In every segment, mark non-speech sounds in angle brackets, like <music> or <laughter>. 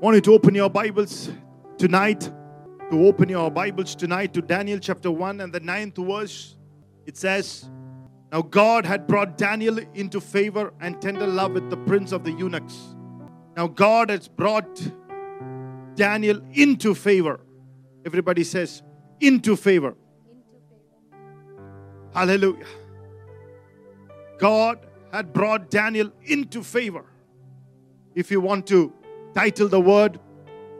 want you to open your Bibles tonight, to open your Bibles tonight to Daniel chapter 1 and the ninth verse. It says, Now God had brought Daniel into favor and tender love with the prince of the eunuchs. Now God has brought Daniel into favor. Everybody says, into favor. Hallelujah. God had brought Daniel into favor. If you want to title the word,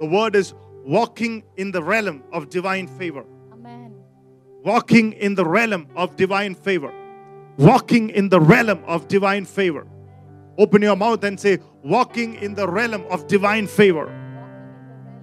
the word is walking in the realm of divine favor. Amen. Walking in the realm of divine favor. Walking in the realm of divine favor. Open your mouth and say, Walking in the realm of divine favor.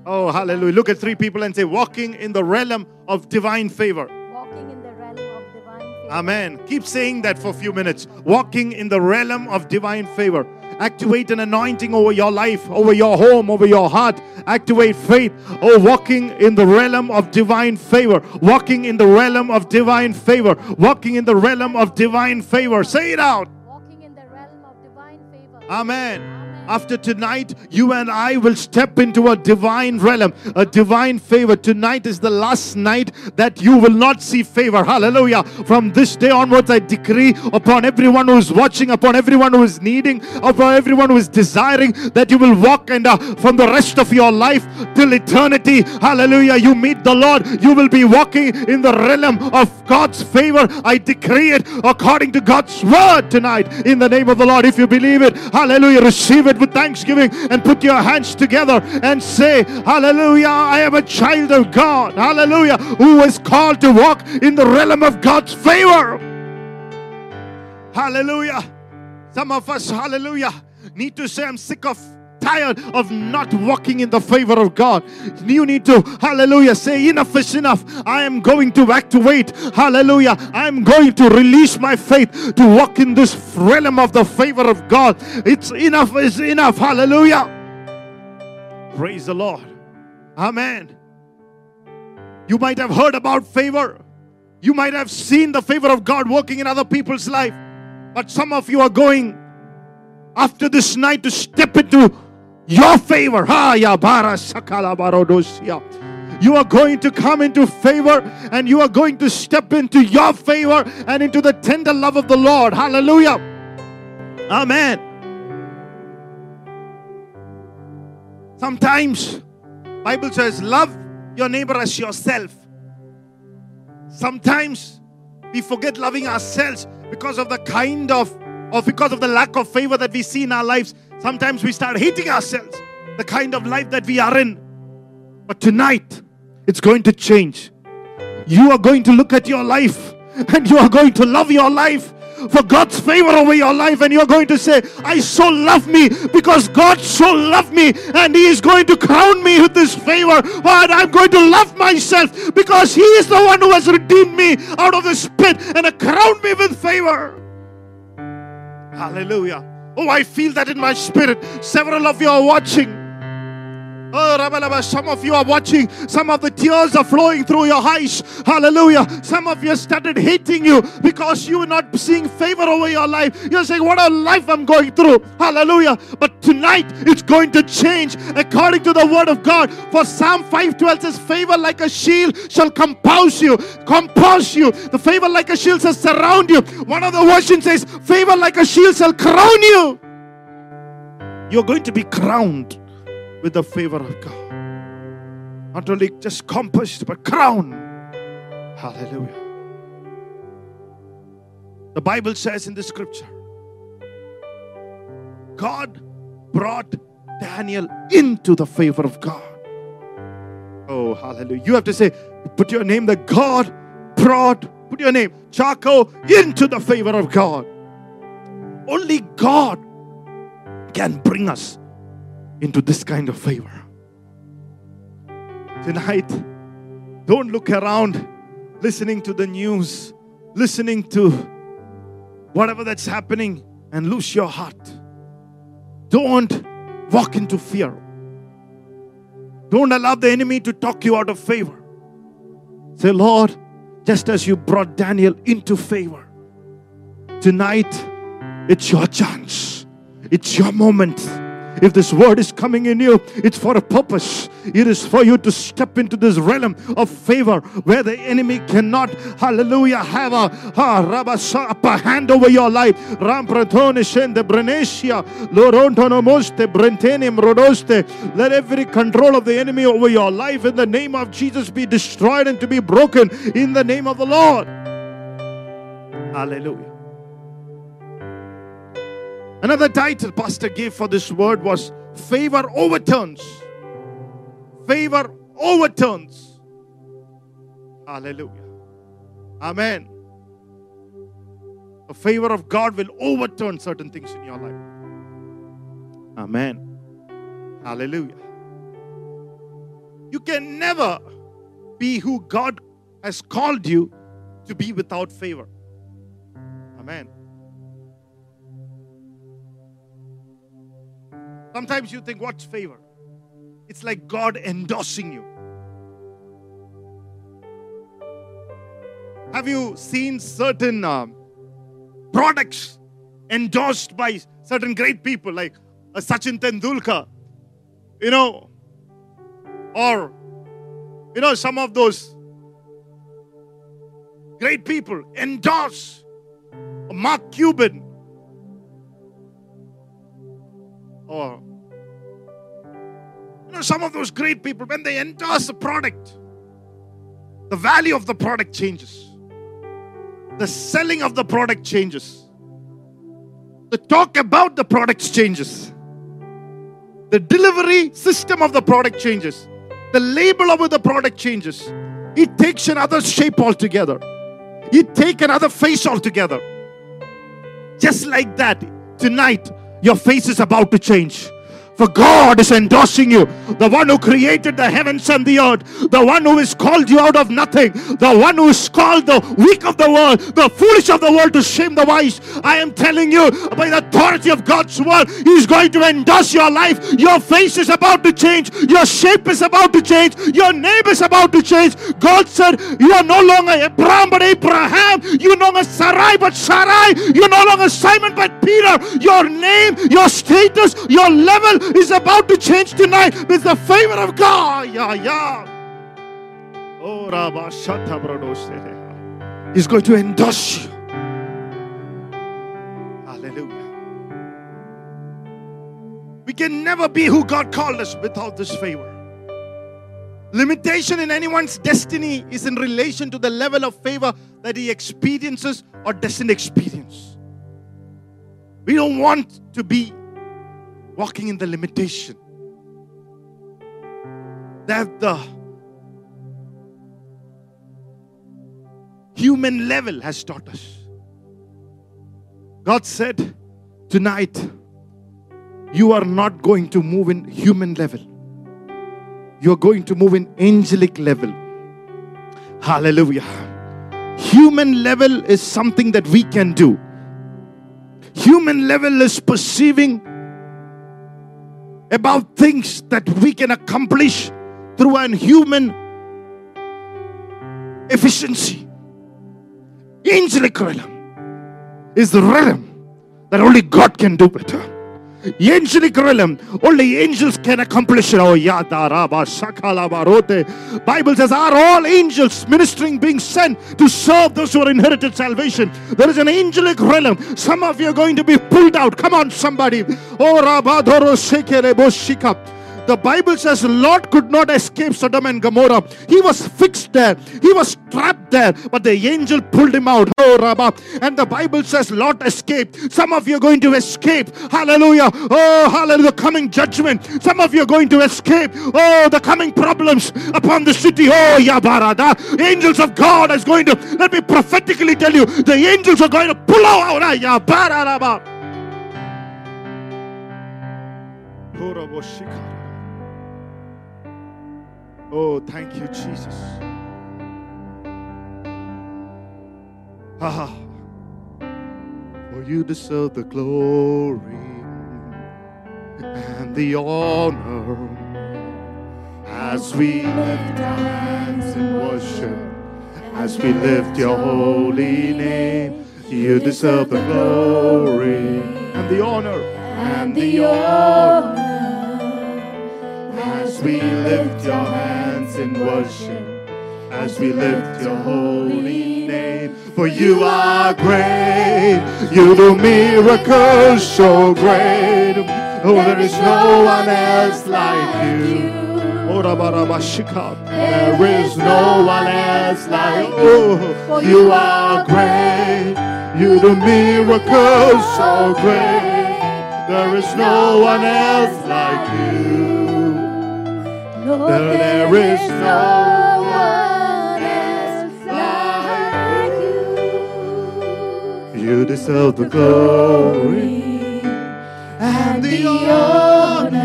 Oh, hallelujah. Look at three people and say, Walking in the realm of divine favor. Walking in the realm of divine favor. Amen. Keep saying that for a few minutes. Walking in the realm of divine favor. Activate an anointing over your life, over your home, over your heart. Activate faith. Oh, walking in the realm of divine favor. Walking in the realm of divine favor. Walking in the realm of divine favor. Say it out. Walking in the realm of divine favor. Amen. After tonight, you and I will step into a divine realm, a divine favor. Tonight is the last night that you will not see favor. Hallelujah. From this day onwards, I decree upon everyone who is watching, upon everyone who is needing, upon everyone who is desiring that you will walk and uh, from the rest of your life till eternity. Hallelujah. You meet the Lord, you will be walking in the realm of God's favor. I decree it according to God's word tonight in the name of the Lord. If you believe it, hallelujah, receive it with thanksgiving and put your hands together and say, Hallelujah, I am a child of God. Hallelujah, who is called to walk in the realm of God's favor. Hallelujah. Some of us, hallelujah, need to say, I'm sick of tired of not walking in the favor of God. You need to, hallelujah, say, enough is enough. I am going to activate, hallelujah. I am going to release my faith to walk in this realm of the favor of God. It's enough is enough, hallelujah. Praise the Lord. Amen. You might have heard about favor. You might have seen the favor of God working in other people's life. But some of you are going after this night to step into your favor. You are going to come into favor and you are going to step into your favor and into the tender love of the Lord. Hallelujah. Amen. Sometimes Bible says love your neighbor as yourself. Sometimes we forget loving ourselves because of the kind of or because of the lack of favor that we see in our lives. Sometimes we start hating ourselves, the kind of life that we are in. But tonight, it's going to change. You are going to look at your life <laughs> and you are going to love your life for God's favor over your life, and you're going to say, I so love me because God so loved me, and He is going to crown me with this favor. But I'm going to love myself because He is the one who has redeemed me out of this pit and crowned me with favor. Hallelujah. Oh, I feel that in my spirit. Several of you are watching. Oh, some of you are watching. Some of the tears are flowing through your eyes. Hallelujah. Some of you started hating you because you are not seeing favor over your life. You're saying, What a life I'm going through. Hallelujah. But tonight it's going to change according to the word of God. For Psalm 512 says, Favor like a shield shall compose you, compose you. The favor like a shield shall surround you. One of the versions says, Favor like a shield shall crown you. You're going to be crowned with the favor of God. Not only just compassed, but crowned. Hallelujah. The Bible says in the scripture, God brought Daniel into the favor of God. Oh, hallelujah. You have to say, put your name that God brought, put your name, Chaco, into the favor of God. Only God can bring us into this kind of favor. Tonight, don't look around listening to the news, listening to whatever that's happening, and lose your heart. Don't walk into fear. Don't allow the enemy to talk you out of favor. Say, Lord, just as you brought Daniel into favor, tonight it's your chance, it's your moment If this word is coming in you, it's for a purpose. It is for you to step into this realm of favor where the enemy cannot, hallelujah, have a, rabasa, upper hand over your life. Let every control of the enemy over your life in the name of Jesus be destroyed and to be broken in the name of the Lord. Hallelujah. Another title Pastor gave for this word was Favor Overturns. Favor overturns. Hallelujah. Amen. The favor of God will overturn certain things in your life. Amen. Hallelujah. You can never be who God has called you to be without favor. Amen. Sometimes you think, what's favor? It's like God endorsing you. Have you seen certain um, products endorsed by certain great people like uh, Sachin Tendulkar? You know, or you know, some of those great people endorse Mark Cuban or know some of those great people when they endorse a product the value of the product changes. The selling of the product changes. The talk about the product changes. The delivery system of the product changes. The label of the product changes. It takes another shape altogether. It take another face altogether. Just like that tonight your face is about to change for God is endorsing you. The one who created the heavens and the earth. The one who has called you out of nothing. The one who has called the weak of the world, the foolish of the world to shame the wise. I am telling you, by the authority of God's word, He is going to endorse your life. Your face is about to change. Your shape is about to change. Your name is about to change. God said, You are no longer Abraham but Abraham. You are no longer Sarai but Sarai. You are no longer Simon but Peter. Your name, your status, your level is about to change tonight with the favor of God. Yeah, yeah. Oh, He's going to endorse you. Hallelujah. We can never be who God called us without this favor. Limitation in anyone's destiny is in relation to the level of favor that he experiences or doesn't experience. We don't want to be walking in the limitation that the human level has taught us. God said, Tonight, you are not going to move in human level, you're going to move in angelic level. Hallelujah. Human level is something that we can do. Human level is perceiving about things that we can accomplish through an human efficiency. Angelic realm is the realm that only God can do better. Angelic realm, only angels can accomplish it. Oh. Bible says, are all angels ministering being sent to serve those who are inherited salvation? There is an angelic realm. Some of you are going to be pulled out. Come on, somebody. Oh, rabadoro shekerebo shika. The Bible says Lot could not escape Sodom and Gomorrah. He was fixed there. He was trapped there. But the angel pulled him out. Oh, Rabbah. And the Bible says Lot escaped. Some of you are going to escape. Hallelujah. Oh, hallelujah. The coming judgment. Some of you are going to escape. Oh, the coming problems upon the city. Oh, Yabarada. Angels of God is going to, let me prophetically tell you, the angels are going to pull out. Ah, Yabarada. Horoboshika. Oh, thank you, Jesus. Ah, for you deserve the glory and the honor as we lift our hands in worship, as we lift your holy name. You deserve the glory and the honor and the honor as we lift your hands in worship, as we lift your holy name. For you are great, you do miracles so great. Oh, there is no one else like you. There is no one else like you. For you are great, you do miracles so great. There is no one else like you. There is no one else like you. You deserve the glory and the honor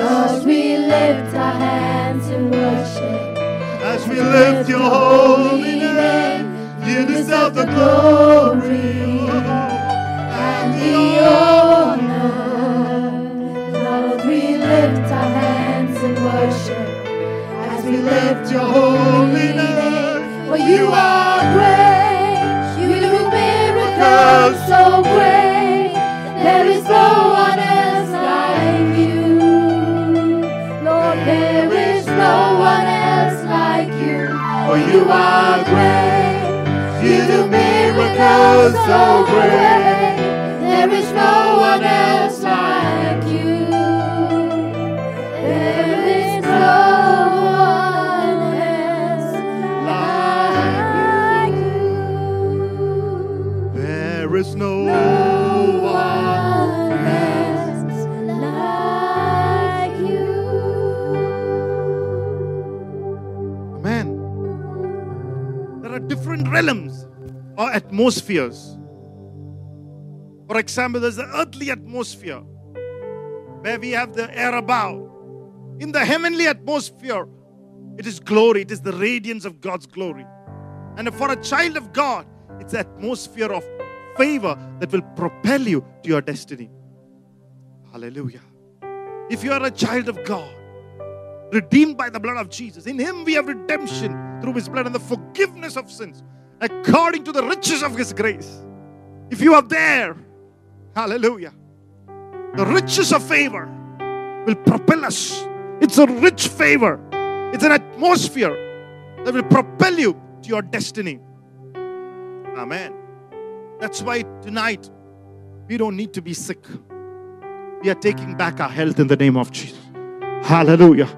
As we lift our hands in worship, as we lift your holy name. You deserve the glory so great. Atmospheres. For example, there's the earthly atmosphere where we have the air above. In the heavenly atmosphere, it is glory, it is the radiance of God's glory. And for a child of God, it's the atmosphere of favor that will propel you to your destiny. Hallelujah. If you are a child of God, redeemed by the blood of Jesus. In Him we have redemption through His blood and the forgiveness of sins according to the riches of His grace. If you are there, hallelujah, the riches of favor will propel us. It's a rich favor, it's an atmosphere that will propel you to your destiny. Amen. That's why tonight we don't need to be sick. We are taking back our health in the name of Jesus. Hallelujah.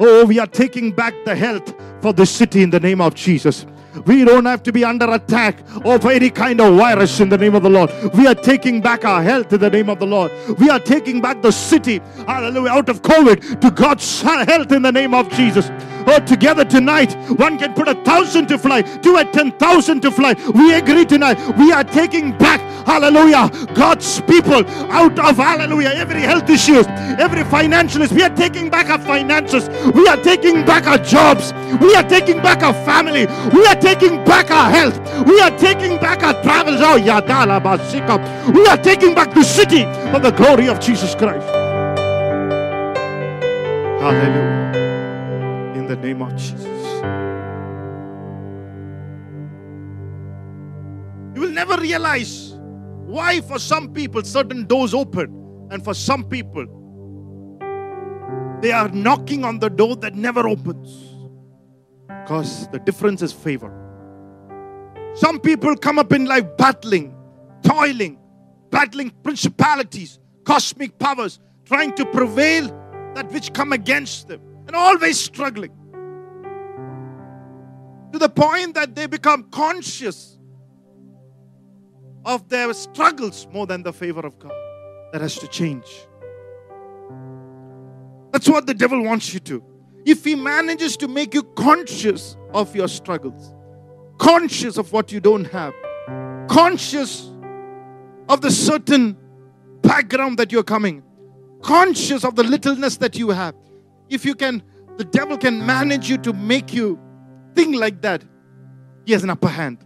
Oh, we are taking back the health for this city in the name of Jesus. We don't have to be under attack of any kind of virus in the name of the Lord. We are taking back our health in the name of the Lord. We are taking back the city, hallelujah, out of COVID to God's health in the name of Jesus. Oh, together tonight, one can put a thousand to fly, two at ten thousand to fly. We agree tonight. We are taking back, hallelujah, God's people out of hallelujah, every health issues, every financial issue. We are taking back our finances. We are taking back our jobs. We are taking back our family. We are taking back our health. We are taking back our travels. Oh, yadala basika. We are taking back the city for the glory of Jesus Christ. Hallelujah. In the name of Jesus. You will never realize why, for some people, certain doors open, and for some people, they are knocking on the door that never opens. Because the difference is favor. Some people come up in life battling, toiling, battling principalities, cosmic powers, trying to prevail that which come against them, and always struggling. To the point that they become conscious of their struggles more than the favor of God. That has to change. That's what the devil wants you to. If he manages to make you conscious of your struggles, conscious of what you don't have, conscious of the certain background that you're coming, conscious of the littleness that you have, if you can, the devil can manage you to make you think like that, he has an upper hand.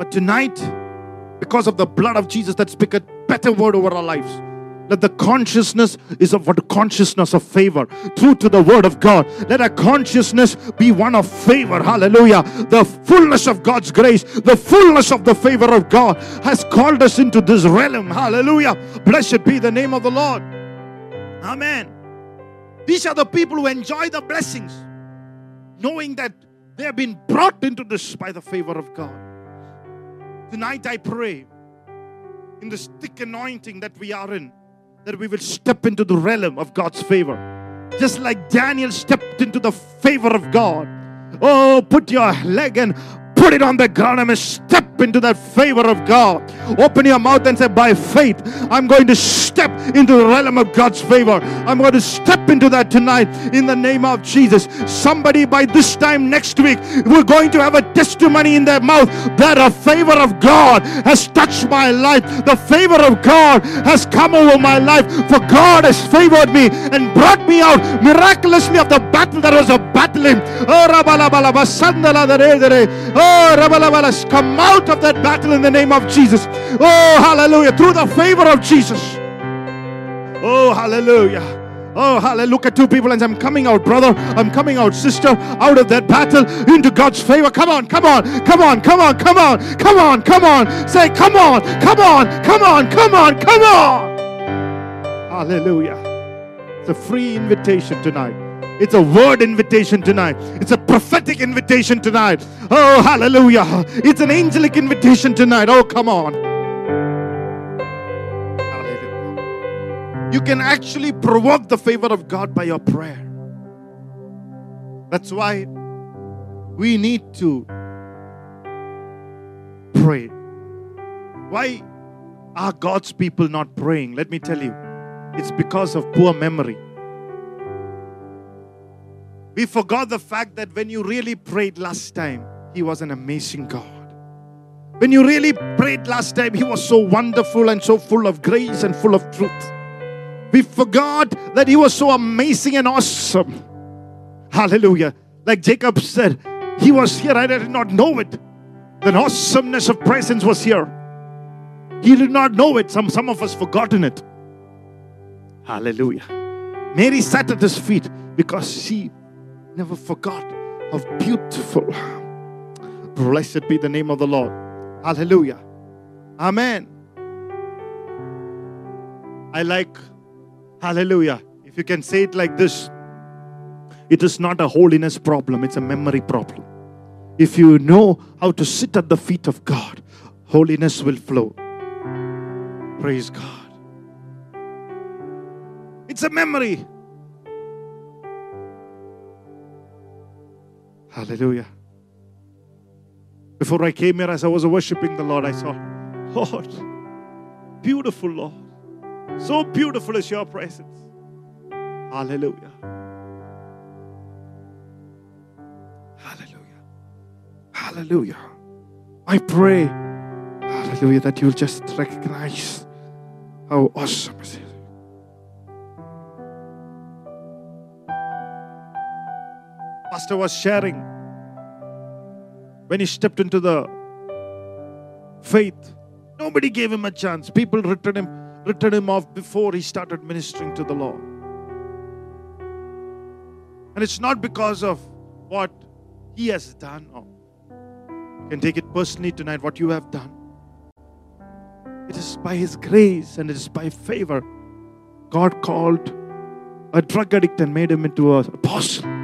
But tonight, because of the blood of Jesus that speak a better word over our lives, let the consciousness is of what consciousness of favor true to the word of God. Let our consciousness be one of favor. Hallelujah. The fullness of God's grace, the fullness of the favor of God has called us into this realm. Hallelujah. Blessed be the name of the Lord. Amen. These are the people who enjoy the blessings, knowing that they have been brought into this by the favor of God. Tonight, I pray in this thick anointing that we are in, that we will step into the realm of God's favor. Just like Daniel stepped into the favor of God. Oh, put your leg and put it on the ground and step into that favor of God. Open your mouth and say, By faith, I'm going to step into the realm of God's favor. I'm going to step into that tonight in the name of Jesus. Somebody by this time next week, we're going to have a testimony in their mouth that a favor of God has touched my life. The favor of God has come over my life. For God has favored me and brought me out miraculously of the battle that was a battling. Oh, Oh, come out of that battle in the name of Jesus. Oh, hallelujah. Through the favor of Jesus. Oh, hallelujah. Oh, hallelujah. Look at two people and say, I'm coming out, brother. I'm coming out, sister, out of that battle into God's favor. Come on, come on, come on, come on, come on, come on, come on. Say, come on, come on, come on, come on, come on. Hallelujah. It's a free invitation tonight. It's a word invitation tonight. It's a prophetic invitation tonight. Oh, hallelujah. It's an angelic invitation tonight. Oh, come on. Hallelujah. You can actually provoke the favor of God by your prayer. That's why we need to pray. Why are God's people not praying? Let me tell you, it's because of poor memory. We forgot the fact that when you really prayed last time, He was an amazing God. When you really prayed last time, He was so wonderful and so full of grace and full of truth. We forgot that He was so amazing and awesome. Hallelujah. Like Jacob said, He was here, I did not know it. The awesomeness of presence was here. He did not know it. Some, some of us forgotten it. Hallelujah. Mary sat at his feet because she never forgot how beautiful. Blessed be the name of the Lord. Hallelujah. Amen. I like, hallelujah. If you can say it like this, it is not a holiness problem, it's a memory problem. If you know how to sit at the feet of God, holiness will flow. Praise God. It's a memory. Hallelujah. Before I came here, as I was worshiping the Lord, I saw, Lord, beautiful Lord. So beautiful is your presence. Hallelujah. Hallelujah. Hallelujah. I pray, hallelujah, that you'll just recognize how awesome is it Pastor was sharing when he stepped into the faith, nobody gave him a chance. People written him, written him off before he started ministering to the Lord. And it's not because of what he has done. Or you can take it personally tonight, what you have done. It is by his grace and it is by favor. God called a drug addict and made him into an apostle.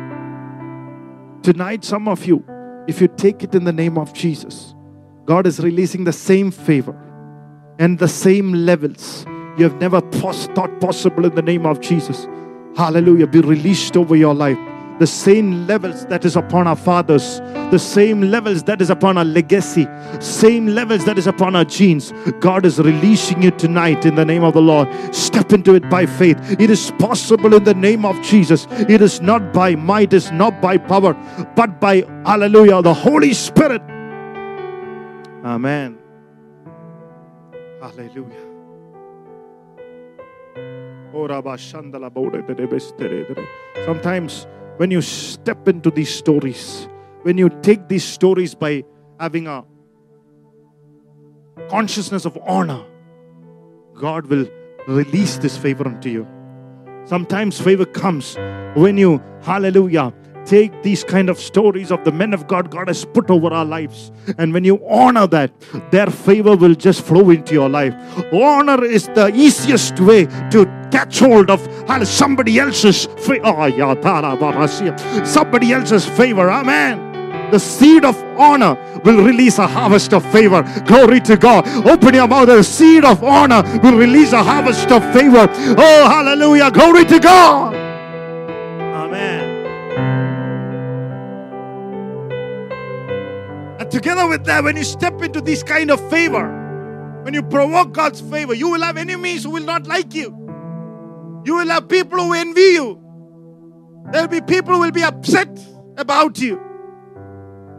Tonight, some of you, if you take it in the name of Jesus, God is releasing the same favor and the same levels you have never thought possible in the name of Jesus. Hallelujah. Be released over your life. The same levels that is upon our fathers, the same levels that is upon our legacy, same levels that is upon our genes. God is releasing you tonight in the name of the Lord. Step into it by faith. It is possible in the name of Jesus. It is not by might, it is not by power, but by hallelujah, the Holy Spirit. Amen. Hallelujah. Oh, Sometimes when you step into these stories, when you take these stories by having a consciousness of honor, God will release this favor unto you. Sometimes favor comes when you, hallelujah, take these kind of stories of the men of God God has put over our lives. And when you honor that, their favor will just flow into your life. Honor is the easiest way to catch hold of somebody else's fa- ah, yeah, tara somebody else's favor. Amen. The seed of honor will release a harvest of favor. Glory to God. Open your mouth. The seed of honor will release a harvest of favor. Oh, hallelujah. Glory to God. Amen. And together with that, when you step into this kind of favor, when you provoke God's favor, you will have enemies who will not like you. You will have people who envy you. There'll be people who will be upset about you.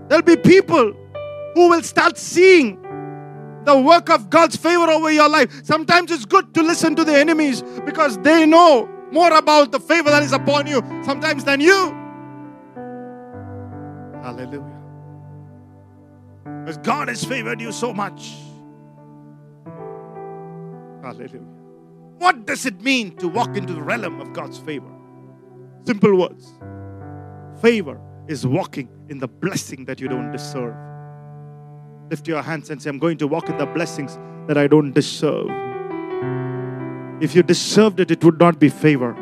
There'll be people who will start seeing the work of God's favor over your life. Sometimes it's good to listen to the enemies because they know more about the favor that is upon you sometimes than you. Hallelujah. Because God has favored you so much. Hallelujah. What does it mean to walk into the realm of God's favor? Simple words. Favor is walking in the blessing that you don't deserve. Lift your hands and say, I'm going to walk in the blessings that I don't deserve. If you deserved it, it would not be favor.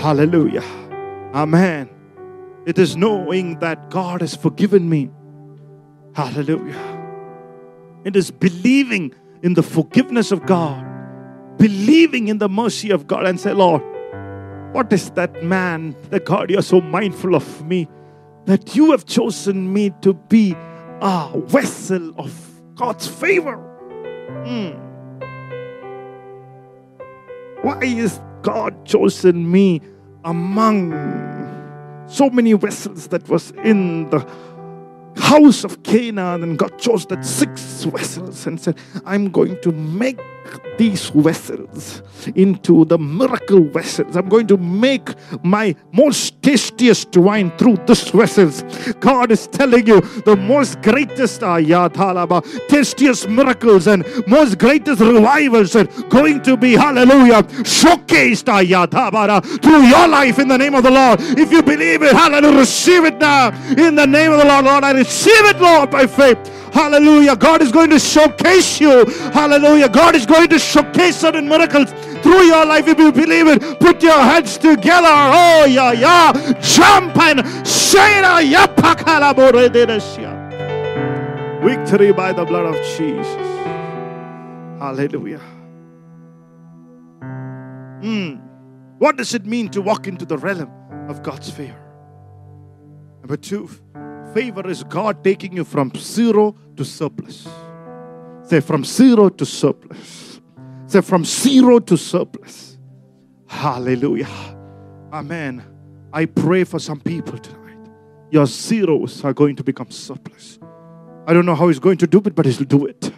Hallelujah. Amen. It is knowing that God has forgiven me. Hallelujah. It is believing in the forgiveness of God, believing in the mercy of God, and say, Lord, what is that man that God, you're so mindful of me that you have chosen me to be a vessel of God's favor? Hmm. Why is God chosen me among so many vessels that was in the house of Canaan and God chose that six vessels and said, I'm going to make these vessels into the miracle vessels. I'm going to make my most tastiest wine through this vessels. God is telling you the most greatest ah, ayatalaba, tastiest miracles and most greatest revivals are going to be hallelujah showcased ah, ayatabara through your life in the name of the Lord. If you believe it, hallelujah, receive it now in the name of the Lord. Lord, I receive it, Lord, by faith. Hallelujah. God is going to showcase you. Hallelujah. God is going to showcase certain miracles through your life if you believe it. Put your hands together. Oh, yeah, yeah. Jump and yapakalaboredeshia. Victory by the blood of Jesus. Hallelujah. Hmm. What does it mean to walk into the realm of God's fear? Number two, favor is God taking you from zero to surplus. Say from zero to surplus. Say from zero to surplus. Hallelujah. Amen. I pray for some people tonight. Your zeros are going to become surplus. I don't know how he's going to do it, but he'll do it.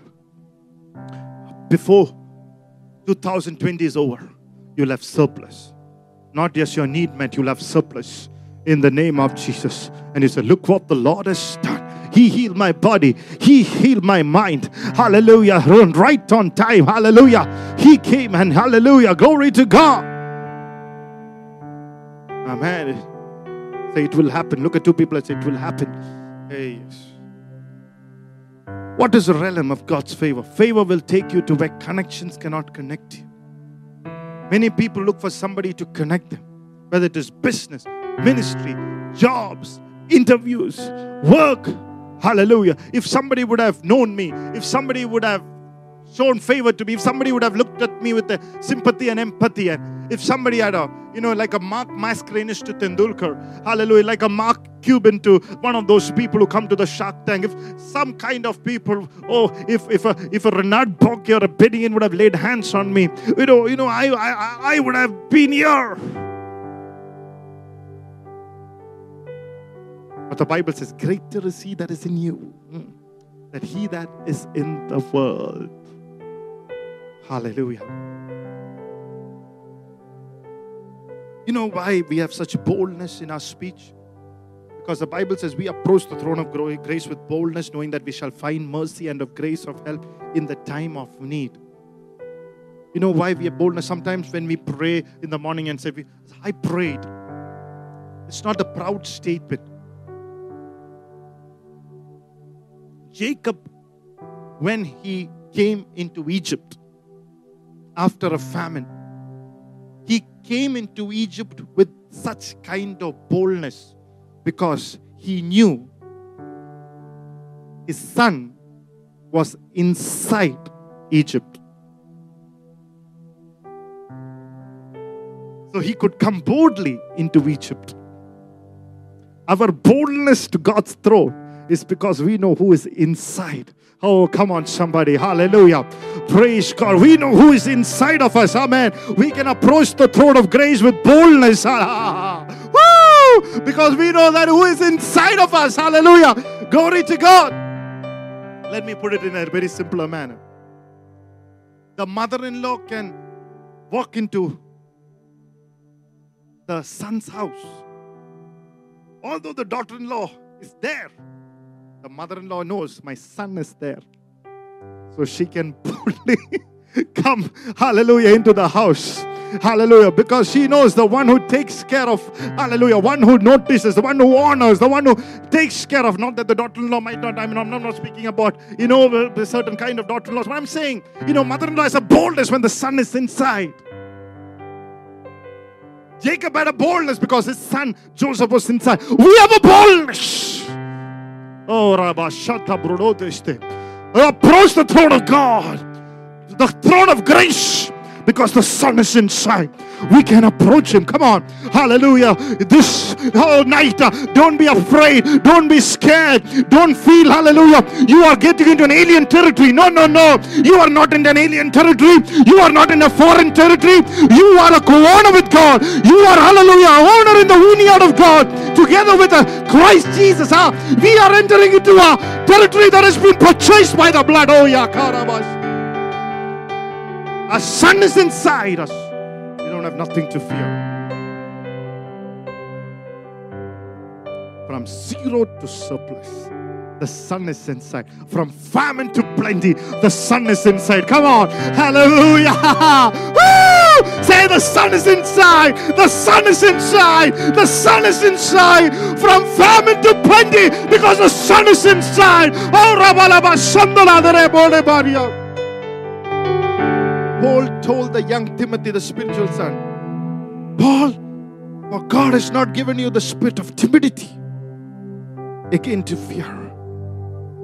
Before 2020 is over, you'll have surplus. Not just your need met, you'll have surplus in the name of Jesus. And he said, Look what the Lord has done. He healed my body. He healed my mind. Hallelujah. Run Right on time. Hallelujah. He came and hallelujah. Glory to God. Amen. Say it will happen. Look at two people and say it will happen. Hey, yes. What is the realm of God's favor? Favor will take you to where connections cannot connect you. Many people look for somebody to connect them, whether it is business, ministry, jobs, interviews, work. Hallelujah. If somebody would have known me, if somebody would have shown favor to me, if somebody would have looked at me with the sympathy and empathy, and if somebody had a, you know, like a Mark Mascarenhas to Tendulkar, hallelujah, like a Mark Cuban to one of those people who come to the Shark Tank, if some kind of people, oh, if if a if a Reinhard Bonnke or a Bedingin would have laid hands on me, you know, you know, I I I would have been here. But the Bible says, Greater is he that is in you than he that is in the world. Hallelujah. You know why we have such boldness in our speech? Because the Bible says we approach the throne of grace with boldness, knowing that we shall find mercy and of grace of help in the time of need. You know why we have boldness? Sometimes when we pray in the morning and say, I prayed. It's not a proud statement. Jacob, when he came into Egypt after a famine, he came into Egypt with such kind of boldness because he knew his son was inside Egypt. So he could come boldly into Egypt. Our boldness to God's throne is because we know who is inside. Oh, come on, somebody. Hallelujah. Praise God. We know who is inside of us. Amen. We can approach the throne of grace with boldness. <laughs> Woo! Because we know that who is inside of us. Hallelujah. Glory to God. Let me put it in a very simpler manner. The mother in law can walk into the son's house. Although the daughter in law is there, the mother in law knows my son is there. So she can <laughs> boldly come, hallelujah, into the house. Hallelujah. Because she knows the one who takes care of, hallelujah, one who notices, the one who honors, the one who takes care of. Not that the daughter in law might not, I mean, I'm not, speaking about, you know, a certain kind of daughter in laws, but I'm saying, you know, mother in law is a boldness when the son is inside. Jacob had a boldness because his son Joseph was inside. We have a boldness. Oh, Rabba Shata Brunoteste. Approach the throne of God, the throne of grace, because the son is inside. We can approach Him. Come on. Hallelujah. This whole night, uh, don't be afraid. Don't be scared. Don't feel, hallelujah, you are getting into an alien territory. No, no, no. You are not in an alien territory. You are not in a foreign territory. You are a co-owner with God. You are, hallelujah, owner in the vineyard of God. Together with uh, Christ Jesus, huh? we are entering into a territory that has been purchased by the blood. Oh, yeah, Karabash. Our son is inside us. We don't have nothing to fear. From zero to surplus, the son is inside. From famine to plenty, the son is inside. Come on. Hallelujah. <laughs> Say the son is inside. The son is inside. The son is inside. From famine to plenty, because the son is inside. Oh, Rabalaba Shandala Dere Bole Baria. Paul told the young Timothy, the spiritual son, Paul, for God has not given you the spirit of timidity, again to fear,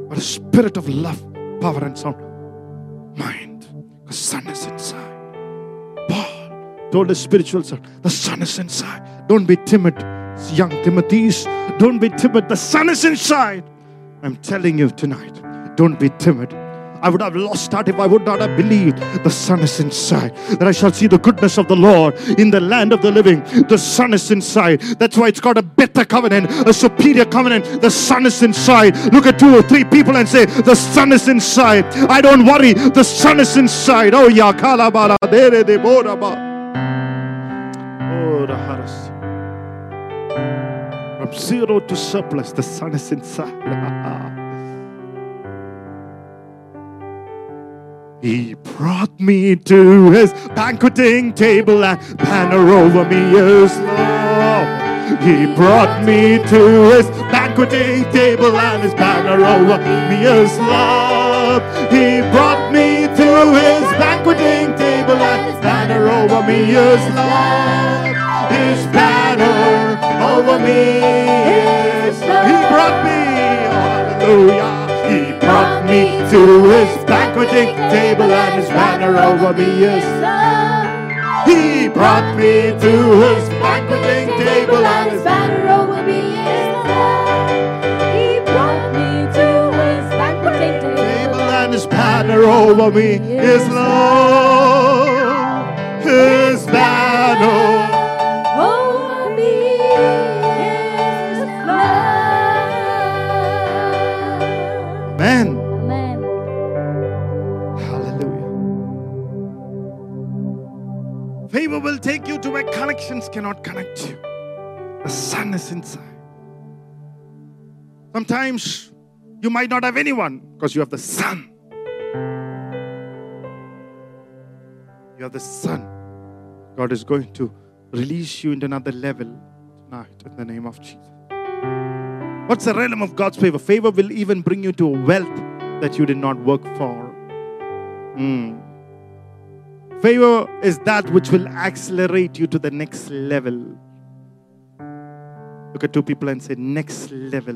but a spirit of love, power, and sound mind. The son is inside. Paul told the spiritual son, the son is inside. Don't be timid, young Timothy's. Don't be timid. The son is inside. I'm telling you tonight, don't be timid. I would have lost heart if I would not have believed the son is inside. That I shall see the goodness of the Lord in the land of the living. The son is inside. That's why it's got a better covenant, a superior covenant. The son is inside. Look at two or three people and say, The son is inside. I don't worry. The son is inside. Oh, ya kalabala dere de boraba. Oh. From zero to surplus, the son is inside. <laughs> He brought me to his banqueting table and banner over me is love. He brought me to his banqueting table and his banner over me is love. He brought me to his banqueting table and his banner over me is love. His banner over me is love. He brought me, hallelujah. Brought me to his banqueting table and his banner over me is love. He brought me to his banqueting table and his banner over me is love. He brought me to his banqueting table. and his banner over me is love. His banner. Take you to where connections cannot connect you. The son is inside. Sometimes you might not have anyone because you have the son. You have the son. God is going to release you into another level tonight in the name of Jesus. What's the realm of God's favor? Favor will even bring you to a wealth that you did not work for. Mm. Favor is that which will accelerate you to the next level. Look at two people and say, next level.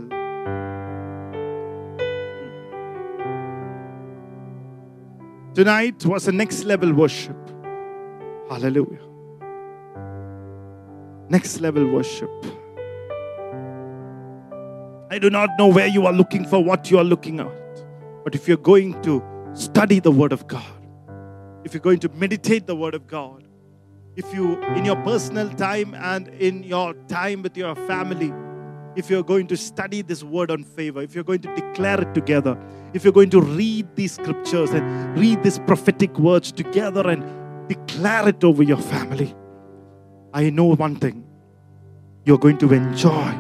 Tonight was a next level worship. Hallelujah. Next level worship. I do not know where you are looking for what you are looking at. But if you're going to study the Word of God, if you're going to meditate the Word of God, if you, in your personal time and in your time with your family, if you're going to study this word on favor, if you're going to declare it together, if you're going to read these scriptures and read these prophetic words together and declare it over your family, I know one thing you're going to enjoy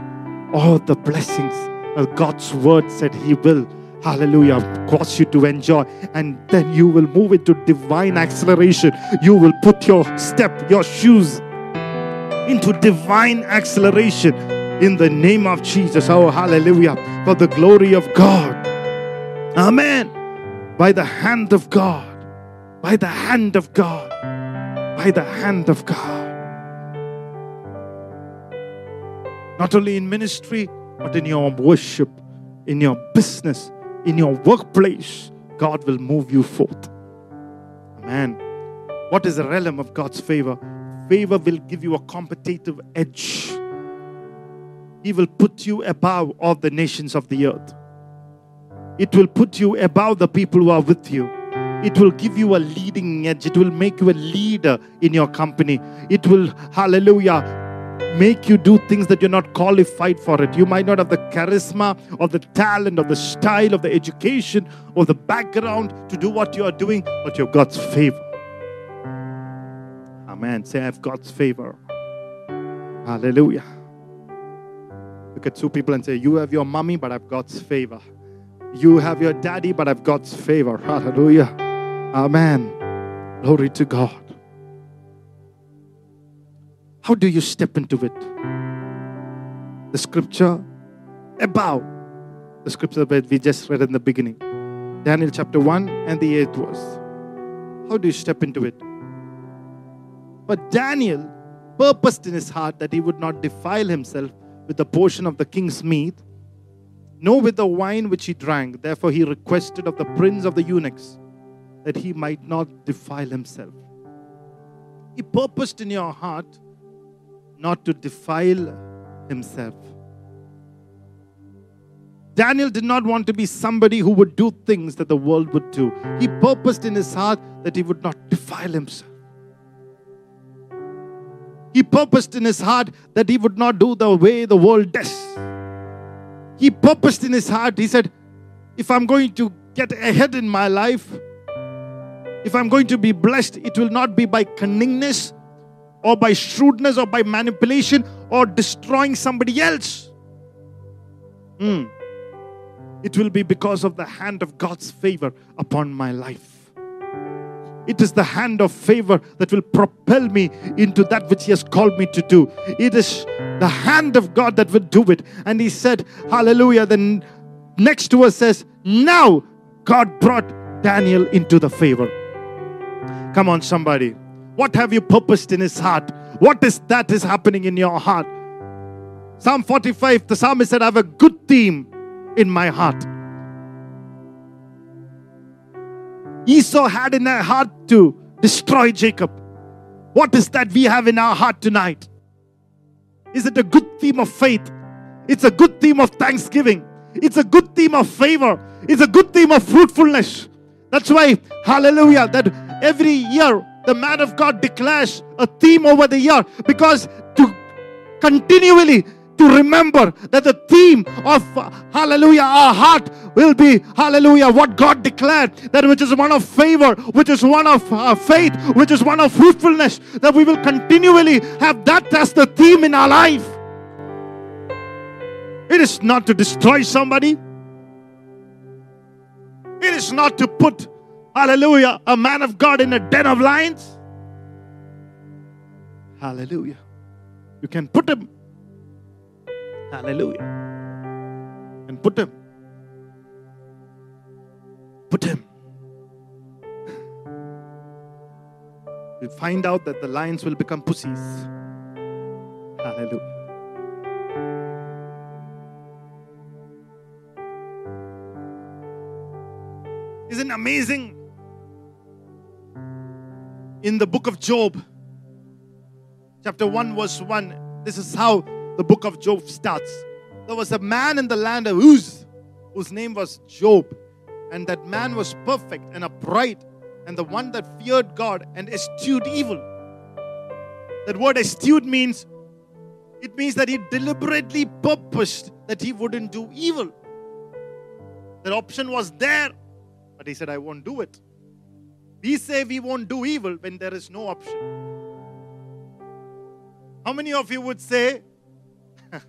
all the blessings that God's word said He will. Hallelujah, cause you to enjoy, and then you will move into divine acceleration. You will put your step, your shoes into divine acceleration in the name of Jesus. Oh, hallelujah, for the glory of God. Amen. By the hand of God, by the hand of God, by the hand of God. Not only in ministry, but in your worship, in your business, in your workplace, God will move you forth. Amen. What is the realm of God's favor? Favor will give you a competitive edge. He will put you above all the nations of the earth. It will put you above the people who are with you. It will give you a leading edge. It will make you a leader in your company. It will, hallelujah, make you do things that you're not qualified for it. You might not have the charisma or the talent or the style of the education or the background to do what you are doing, but you've God's favor. Amen. Say, I have God's favor. Hallelujah. Look at two people and say, You have your mommy, but I've God's favor. You have your daddy, but I've God's favor. Hallelujah. Amen. Glory to God. How do you step into it? The scripture above the scripture that we just read in the beginning. Daniel chapter 1 and the 8th verse. How do you step into it? But Daniel purposed in his heart that he would not defile himself with the portion of the king's meat, nor with the wine which he drank. Therefore, he requested of the prince of the eunuchs that he might not defile himself. He purposed in your heart not to defile himself. Daniel did not want to be somebody who would do things that the world would do. He purposed in his heart that he would not defile himself. He purposed in his heart that he would not do the way the world does. He purposed in his heart, he said, if I'm going to get ahead in my life, if I'm going to be blessed, it will not be by cunningness or by shrewdness or by manipulation or destroying somebody else. Hmm. It will be because of the hand of God's favor upon my life. It is the hand of favor that will propel me into that which He has called me to do. It is the hand of God that will do it. And He said, Hallelujah. Then next to us says, Now God brought Daniel into the favor. Come on, somebody. What have you purposed in his heart? What is that is happening in your heart? Psalm 45, the psalmist said, I have a good theme in my heart. Esau had in her heart to destroy Jacob. What is that we have in our heart tonight? Is it a good theme of faith? It's a good theme of thanksgiving. It's a good theme of favor. It's a good theme of fruitfulness. That's why, hallelujah, that every year the man of God declares a theme over the year because to continually to remember that the theme of hallelujah our heart will be hallelujah what god declared that which is one of favor which is one of uh, faith which is one of fruitfulness that we will continually have that as the theme in our life. It is not to destroy somebody. It is not to put hallelujah a man of god in a den of lions hallelujah you can put him Hallelujah. And put him. Put him. we'll find out that the lions will become pussies. Hallelujah. Isn't amazing? In the book of Job, chapter 1, verse 1, this is how the book of Job starts. There was a man in the land of Uz whose name was Job, and that man was perfect and upright, and the one that feared God and eschewed evil. That word eschewed means it means that he deliberately purposed that he wouldn't do evil. That option was there, but he said, I won't do it. We say we won't do evil when there is no option. How many of you would say, <laughs>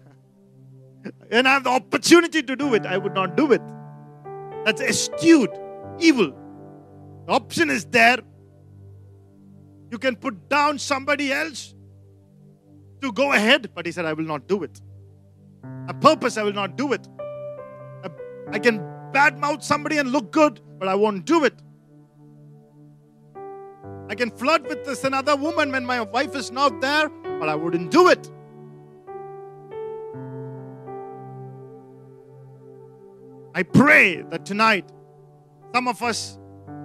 when I have the opportunity to do it, I would not do it? That's astute, evil. The option is there. You can put down somebody else to go ahead, but he said, I will not do it. A purpose, I will not do it. I- I can badmouth somebody and look good, but I won't do it. I can flirt with this another woman when my wife is not there, but I wouldn't do it. I pray that tonight, some of us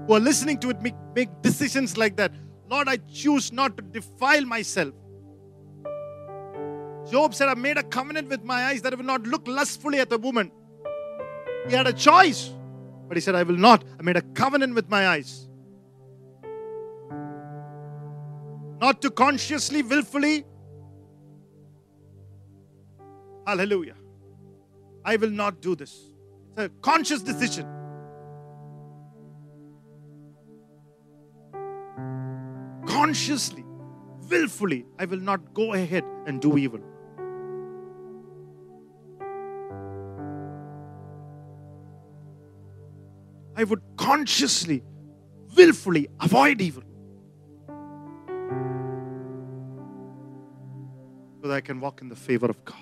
who are listening to it make, make decisions like that. Lord, I choose not to defile myself. Job said, I made a covenant with my eyes that I will not look lustfully at a woman. He had a choice, but he said, I will not. I made a covenant with my eyes. Not to consciously, willfully. Hallelujah. I will not do this. It's a conscious decision. Consciously, willfully, I will not go ahead and do evil. I would consciously, willfully avoid evil. that I can walk in the favor of God.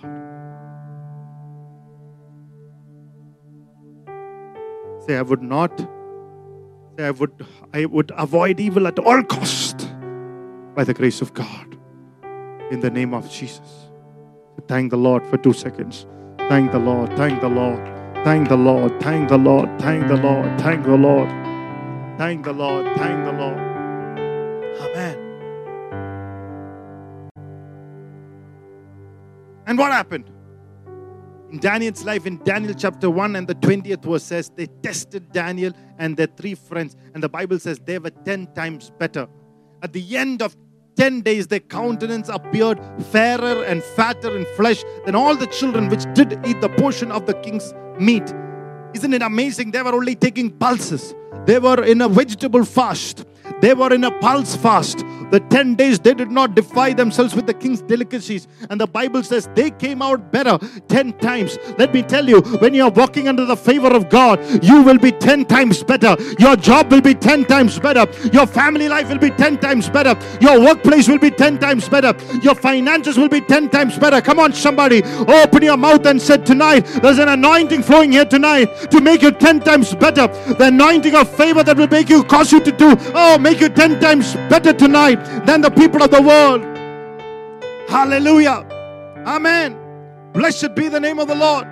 Say, I would not, say, I would, I would avoid evil at all cost by the grace of God. In the name of Jesus. Thank the Lord for two seconds. Thank the Lord, thank the Lord, thank the Lord, thank the Lord, thank the Lord, thank the Lord, thank the Lord, thank the Lord. Amen. And what happened? In Daniel's life, in Daniel chapter 1 and the 20th verse says, they tested Daniel and their three friends. And the Bible says they were 10 times better. At the end of 10 days, their countenance appeared fairer and fatter in flesh than all the children which did eat the portion of the king's meat. Isn't it amazing? They were only taking pulses. They were in a vegetable fast. They were in a pulse fast. The 10 days they did not defy themselves with the king's delicacies. And the Bible says they came out better 10 times. Let me tell you, when you are walking under the favor of God, you will be 10 times better. Your job will be 10 times better. Your family life will be 10 times better. Your workplace will be 10 times better. Your finances will be 10 times better. Come on, somebody, open your mouth and say tonight, there's an anointing flowing here tonight to make you 10 times better. The anointing of favor that will make you, cause you to do, oh, make you 10 times better tonight than the people of the world. Hallelujah. Amen. Blessed be the name of the Lord.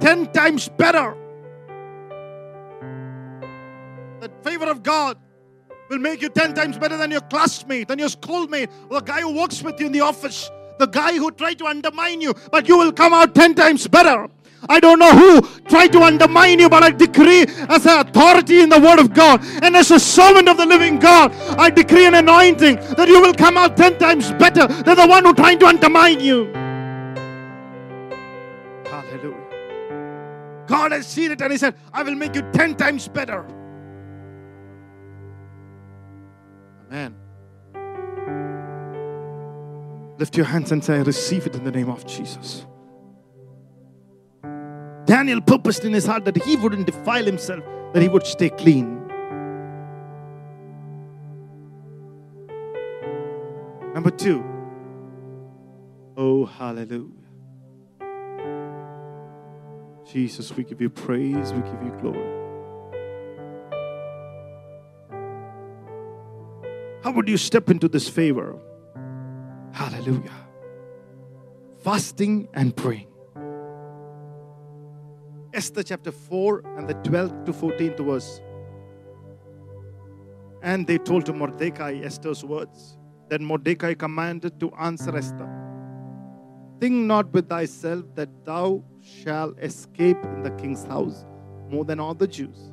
10 times better. The favor of God will make you 10 times better than your classmate, than your schoolmate, or the guy who works with you in the office, the guy who tried to undermine you, but you will come out 10 times better. I don't know who tried to undermine you, but I decree as an authority in the Word of God and as a servant of the living God, I decree an anointing that you will come out 10 times better than the one who tried to undermine you. Hallelujah. God has seen it and He said, I will make you 10 times better. Amen. Lift your hands and say, I receive it in the name of Jesus. Daniel purposed in his heart that he wouldn't defile himself, that he would stay clean. Number two, oh, hallelujah. Jesus, we give you praise, we give you glory. How would you step into this favor? Hallelujah. Fasting and praying. Esther chapter 4 and the 12th to 14th verse. And they told to Mordecai Esther's words. Then Mordecai commanded to answer Esther Think not with thyself that thou shalt escape in the king's house more than all the Jews.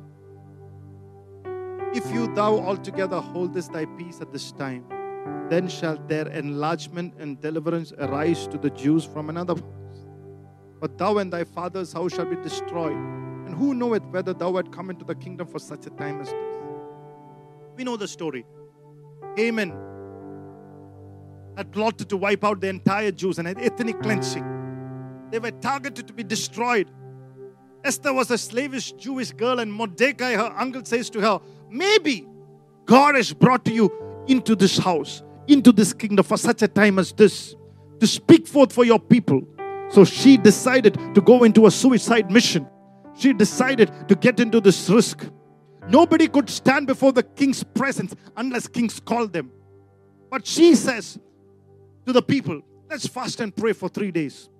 If you thou altogether holdest thy peace at this time, then shall their enlargement and deliverance arise to the Jews from another. But thou and thy father's house shall be destroyed. And who knoweth whether thou art come into the kingdom for such a time as this? We know the story. Haman had plotted to wipe out the entire Jews and had ethnic cleansing. They were targeted to be destroyed. Esther was a slavish Jewish girl, and Mordecai, her uncle, says to her, Maybe God has brought you into this house, into this kingdom for such a time as this, to speak forth for your people. So she decided to go into a suicide mission. She decided to get into this risk. Nobody could stand before the king's presence unless kings called them. But she says to the people, let's fast and pray for three days.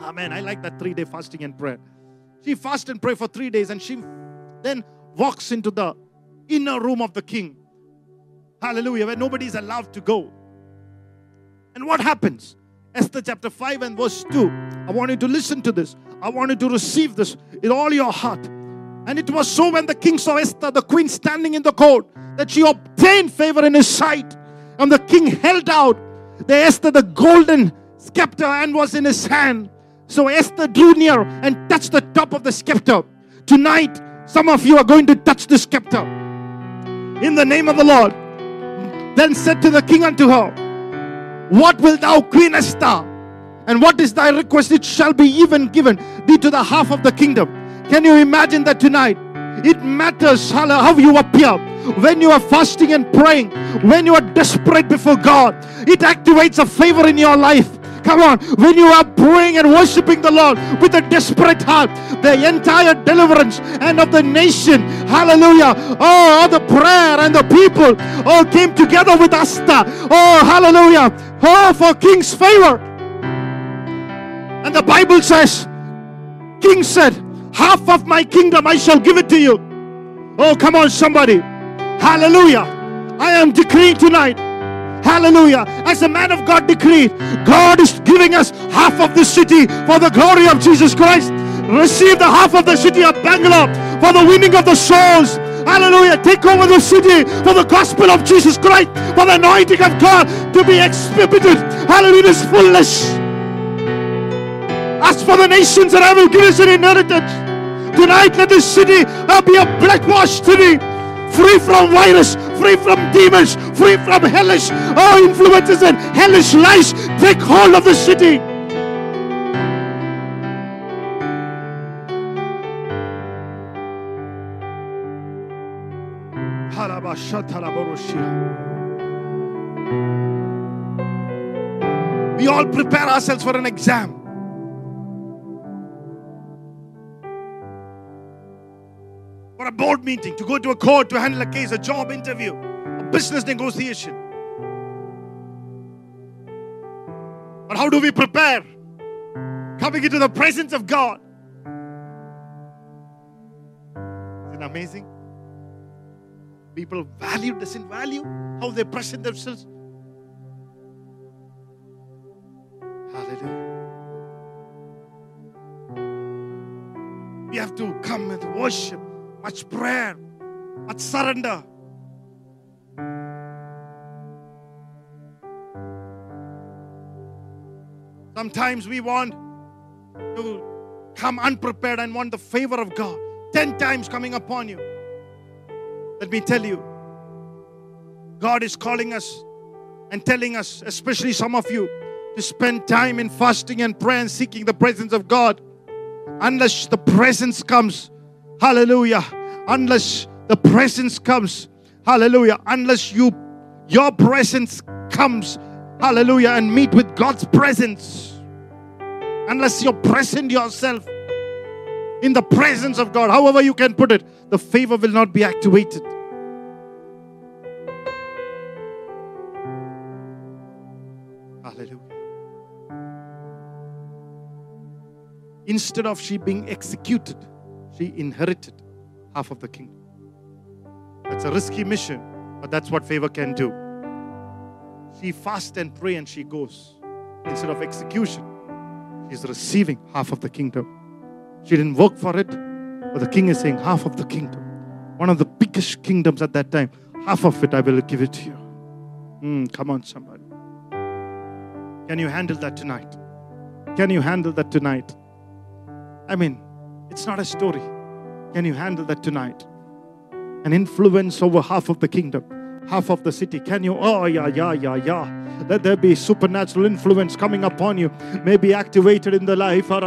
Amen. I like that three day fasting and prayer. She fasted and prayed for three days and she then walks into the inner room of the king. Hallelujah, where nobody is allowed to go. And what happens? Esther chapter 5 and verse 2. I want you to listen to this. I want you to receive this in all your heart. And it was so when the king saw Esther, the queen, standing in the court, that she obtained favor in his sight. And the king held out the Esther the golden scepter and was in his hand. So Esther drew near and touched the top of the scepter. Tonight, some of you are going to touch the scepter. In the name of the Lord. Then said to the king unto her, What wilt thou, Queen Esther? And what is thy request? It shall be even given thee to the half of the kingdom. Can you imagine that tonight? It matters how you appear. When you are fasting and praying, when you are desperate before God, it activates a favor in your life. Come on, when you are praying and worshiping the Lord with a desperate heart, the entire deliverance and of the nation, hallelujah, oh, the prayer and the people all came together with Asta. Oh, hallelujah, oh, for King's favor. And the Bible says, King said, Half of my kingdom I shall give it to you. Oh, come on, somebody. Hallelujah. I am decreeing tonight. Hallelujah. As the man of God decreed, God is giving us half of the city for the glory of Jesus Christ. Receive the half of the city of Bangalore for the winning of the souls. Hallelujah. Take over the city for the gospel of Jesus Christ, for the anointing of God to be exhibited. Hallelujah. This fullness. As for the nations that I will give us an inheritance. Tonight, let this city uh, be a blackwashed city, free from virus, free from demons, free from hellish oh, influences and hellish lies. Take hold of the city. We all prepare ourselves for an exam. Board meeting, to go to a court to handle a case, a job interview, a business negotiation. But how do we prepare? Coming into the presence of God. Isn't it amazing? People value, doesn't value how they present themselves. Hallelujah. We have to come and worship much prayer, much surrender. Sometimes we want to come unprepared and want the favor of God. Ten times coming upon you. Let me tell you, God is calling us and telling us, especially some of you, to spend time in fasting and prayer and seeking the presence of God. Unless the presence comes, Hallelujah. Unless the presence comes. Hallelujah. Unless you your presence comes. Hallelujah. And meet with God's presence. Unless you're present yourself in the presence of God, however you can put it, the favor will not be activated. Hallelujah. Instead of she being executed, she inherited half of the kingdom. That's a risky mission, but that's what favor can do. She fasts and pray and she goes. Instead of execution, she's receiving half of the kingdom. She didn't work for it, but the king is saying half of the kingdom. One of the biggest kingdoms at that time, half of it I will give it to you. Mm, come on, somebody. Can you handle that tonight? Can you handle that tonight? I mean, it's not a story. Can you handle that tonight? An influence over half of the kingdom, half of the city. Can you? Oh, yeah, yeah, yeah, yeah. Let there be supernatural influence coming upon you, may be activated in the life. Oh,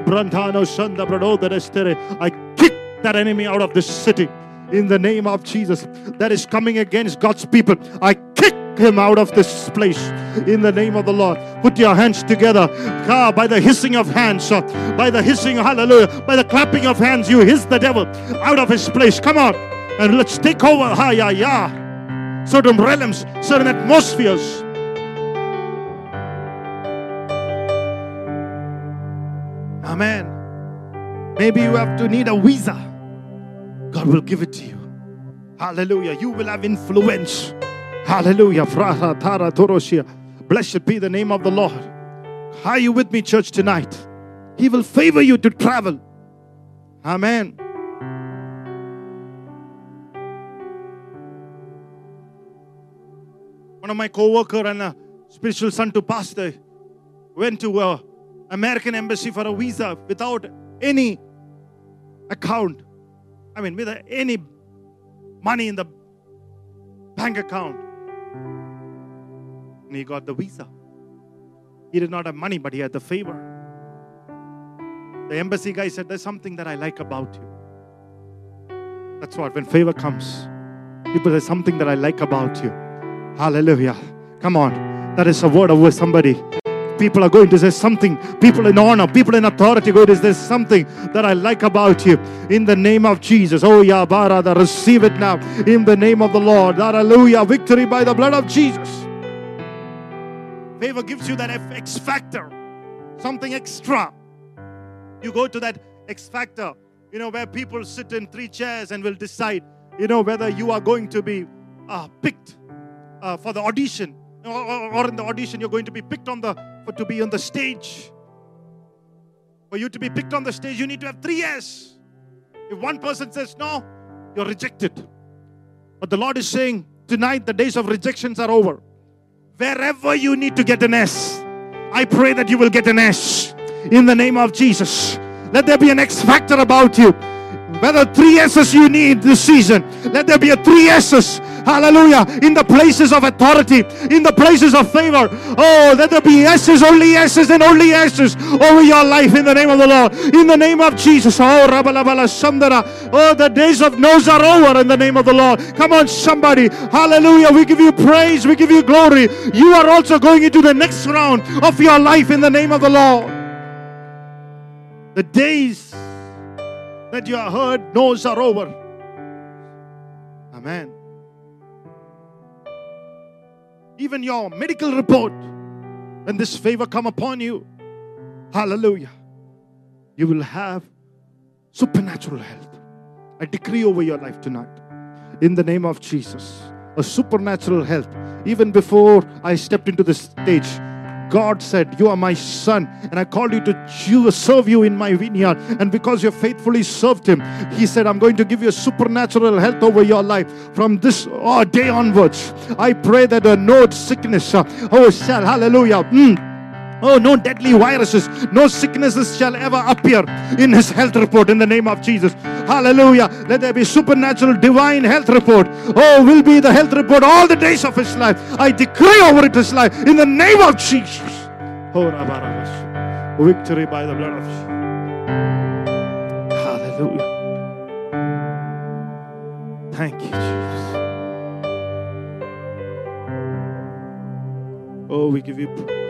Brantano Shanda Brado I kick that enemy out of this city in the name of Jesus that is coming against God's people. I kick him out of this place in the name of the Lord. Put your hands together. God, by the hissing of hands, uh, by the hissing, hallelujah, by the clapping of hands, you hiss the devil out of his place. Come on, and let's take over. Ha, ya, ya. Certain realms, certain atmospheres. Amen. Maybe you have to need a visa. God will give it to you. Hallelujah. You will have influence. Hallelujah. Blessed be the name of the Lord. Are you with me, church, tonight? He will favor you to travel. Amen. One of my co-worker and a spiritual son to pastor went to a American embassy for a visa without any account. I mean, with any money in the bank account. And he got the visa. He did not have money, but he had the favor. The embassy guy said, There's something that I like about you. That's what, when favor comes, people, there's something that I like about you. Hallelujah. Come on. That is a word of somebody. People are going to say something. People in honor, people in authority going to say something that I like about you. In the name of Jesus. Oh, yeah, Barada, receive it now. In the name of the Lord. Hallelujah. Victory by the blood of Jesus. Favor gives you that X factor, something extra. You go to that X factor, you know, where people sit in three chairs and will decide, you know, whether you are going to be uh, picked uh, for the audition or, or, or, in the audition you're going to be picked on the for to be on the stage. For you to be picked on the stage, you need to have three yes. If one person says no, you're rejected. But the Lord is saying tonight the days of rejections are over. Wherever you need to get an S, I pray that you will get an S in the name of Jesus. Let there be an X factor about you. Whether three S's you need this season, let there be a three S's Hallelujah. In the places of authority, in the places of favor. Oh, let there be yeses, only yeses, and only yeses over your life in the name of the Lord. In the name of Jesus. Oh, Rabalabala Sandara. Oh, the days of no's are over in the name of the Lord. Come on, somebody. Hallelujah. We give you praise. We give you glory. You are also going into the next round of your life in the name of the Lord. The days that you are heard no's are over. Amen. Even your medical report, when this favor come upon you, hallelujah, you will have supernatural health. I decree over your life tonight, in the name of Jesus, a supernatural health. Even before I stepped into the stage, God said, You are my son, and I called you to serve you in my vineyard. And because you faithfully served him, He said, I'm going to give you a supernatural health over your life from this oh, day onwards. I pray that a no sickness, uh, oh, shall, hallelujah. Mm, Oh, no deadly viruses, no sicknesses shall ever appear in his health report in the name of Jesus. Hallelujah. Let there be supernatural divine health report. Oh, will be the health report all the days of his life. I decree over it his life in the name of Jesus. Oh, Victory by the blood of Jesus. Hallelujah. Thank you, Jesus. Oh, we give you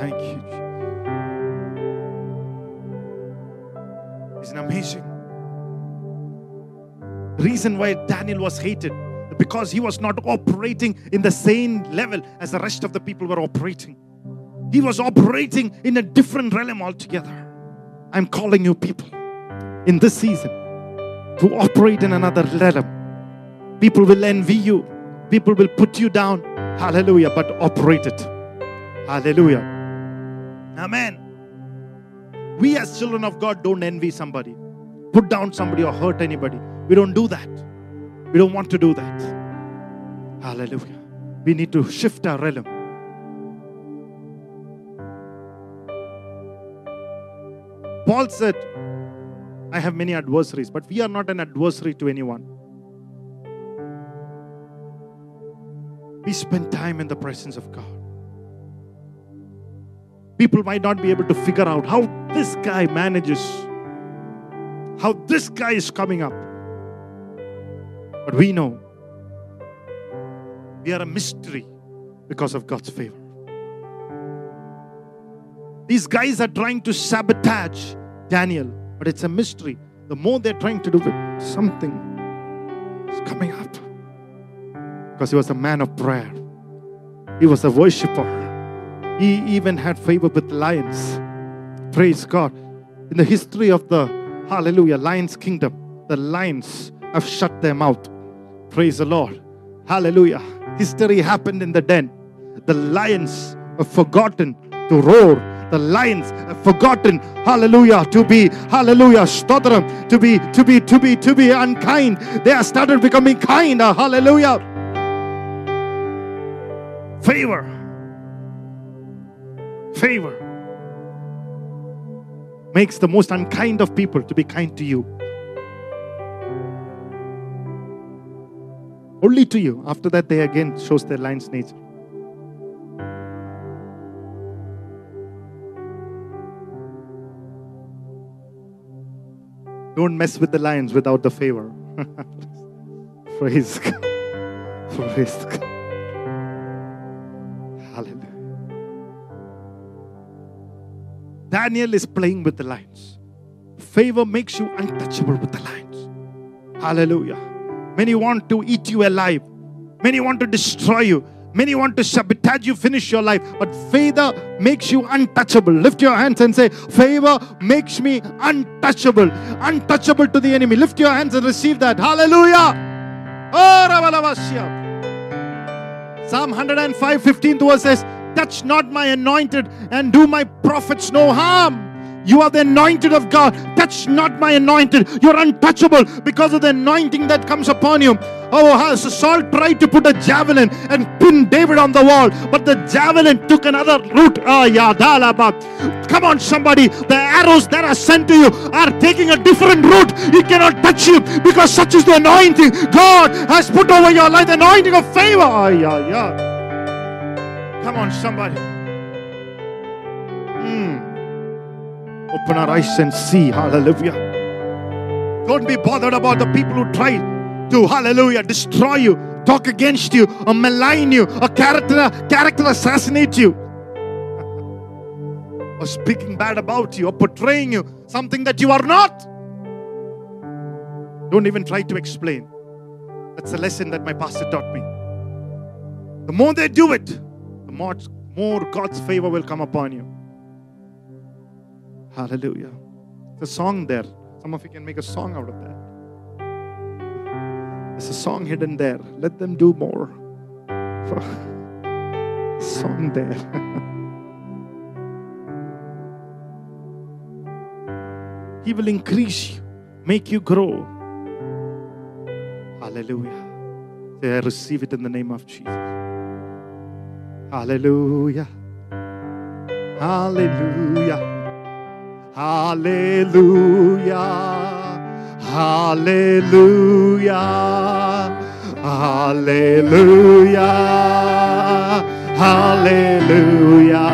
Thank you. Isn't amazing? Reason why Daniel was hated. Because he was not operating in the same level as the rest of the people were operating. He was operating in a different realm altogether. I'm calling you people in this season to operate in another realm. People will envy you, people will put you down. Hallelujah, but operate it. Hallelujah. Amen. We, as children of God, don't envy somebody, put down somebody, or hurt anybody. We don't do that. We don't want to do that. Hallelujah. We need to shift our realm. Paul said, I have many adversaries, but we are not an adversary to anyone. We spend time in the presence of God. People might not be able to figure out how this guy manages, how this guy is coming up. But we know we are a mystery because of God's favor. These guys are trying to sabotage Daniel, but it's a mystery. The more they're trying to do it, something is coming up. Because he was a man of prayer, he was a worshiper. He even had favor with lions. Praise God. In the history of the Hallelujah Lions Kingdom, the lions have shut their mouth. Praise the Lord. Hallelujah. History happened in the den. The lions have forgotten to roar. The lions have forgotten, hallelujah, to be, hallelujah, stotram, to be, to be, to be, to be unkind. They have started becoming kind, hallelujah. Favor. Favor makes the most unkind of people to be kind to you. Only to you. After that, they again shows their lion's nature. Don't mess with the lions without the favor. <laughs> Praise God. Praise God. Hallelujah. Daniel is playing with the lions. Favor makes you untouchable with the lions. Hallelujah. Many want to eat you alive. Many want to destroy you. Many want to sabotage you, finish your life. But favor makes you untouchable. Lift your hands and say, Favor makes me untouchable. Untouchable to the enemy. Lift your hands and receive that. Hallelujah. Oh. Psalm 105, 15th verse says, Touch not my anointed and do my prophets no harm. You are the anointed of God. Touch not my anointed. You're untouchable because of the anointing that comes upon you. Oh, Saul tried to put a javelin and pin David on the wall, but the javelin took another route. Ah. Come on, somebody. The arrows that are sent to you are taking a different route. It cannot touch you because such is the anointing God has put over your life. The anointing of favor. Ah, yeah, yeah. Come on, somebody. Hmm. Open our eyes and see. Hallelujah. Don't be bothered about the people who try to, hallelujah, destroy you, talk against you, or malign you, or character, character assassinate you, <laughs> or speaking bad about you, or portraying you something that you are not. Don't even try to explain. That's a lesson that my pastor taught me. The more they do it, the more, God's favor will come upon you. Hallelujah. There's a song there. Some of you can make a song out of that. There's a song hidden there. Let them do more. <laughs> song there. <laughs> he will increase you, make you grow. Hallelujah. Say, I receive it in the name of Jesus. Hallelujah. Hallelujah. Hallelujah. Hallelujah. Hallelujah. Hallelujah.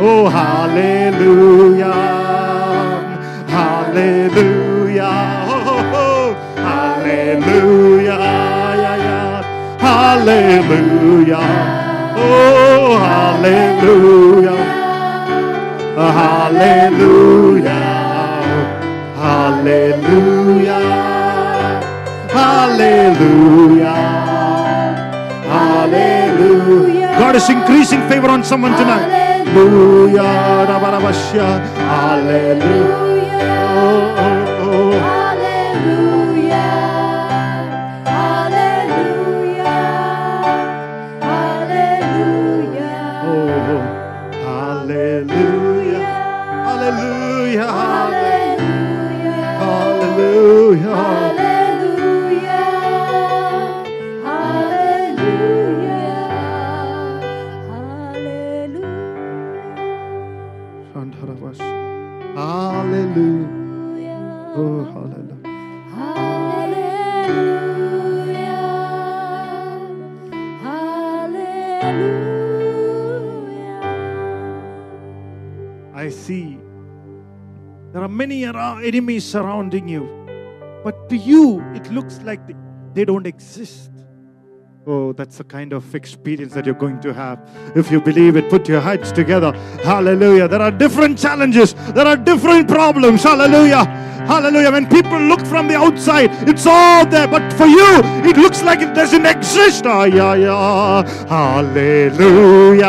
Oh, hallelujah. Hallelujah. Oh. Hallelujah. Yeah, yeah. Hallelujah. Oh, hallelujah. Hallelujah. Hallelujah. Hallelujah. Hallelujah. God is increasing favor on someone tonight. Hallelujah. Hallelujah. Are enemies surrounding you, but to you, it looks like they- they don't exist. Oh, that's the kind of experience that you're going to have. If you believe it, put your heads together. Hallelujah. There are different challenges, there are different problems. Hallelujah. Hallelujah. When people look from the outside, it's all there. But for you, it looks like it doesn't exist. Ah, yeah, yeah. Hallelujah.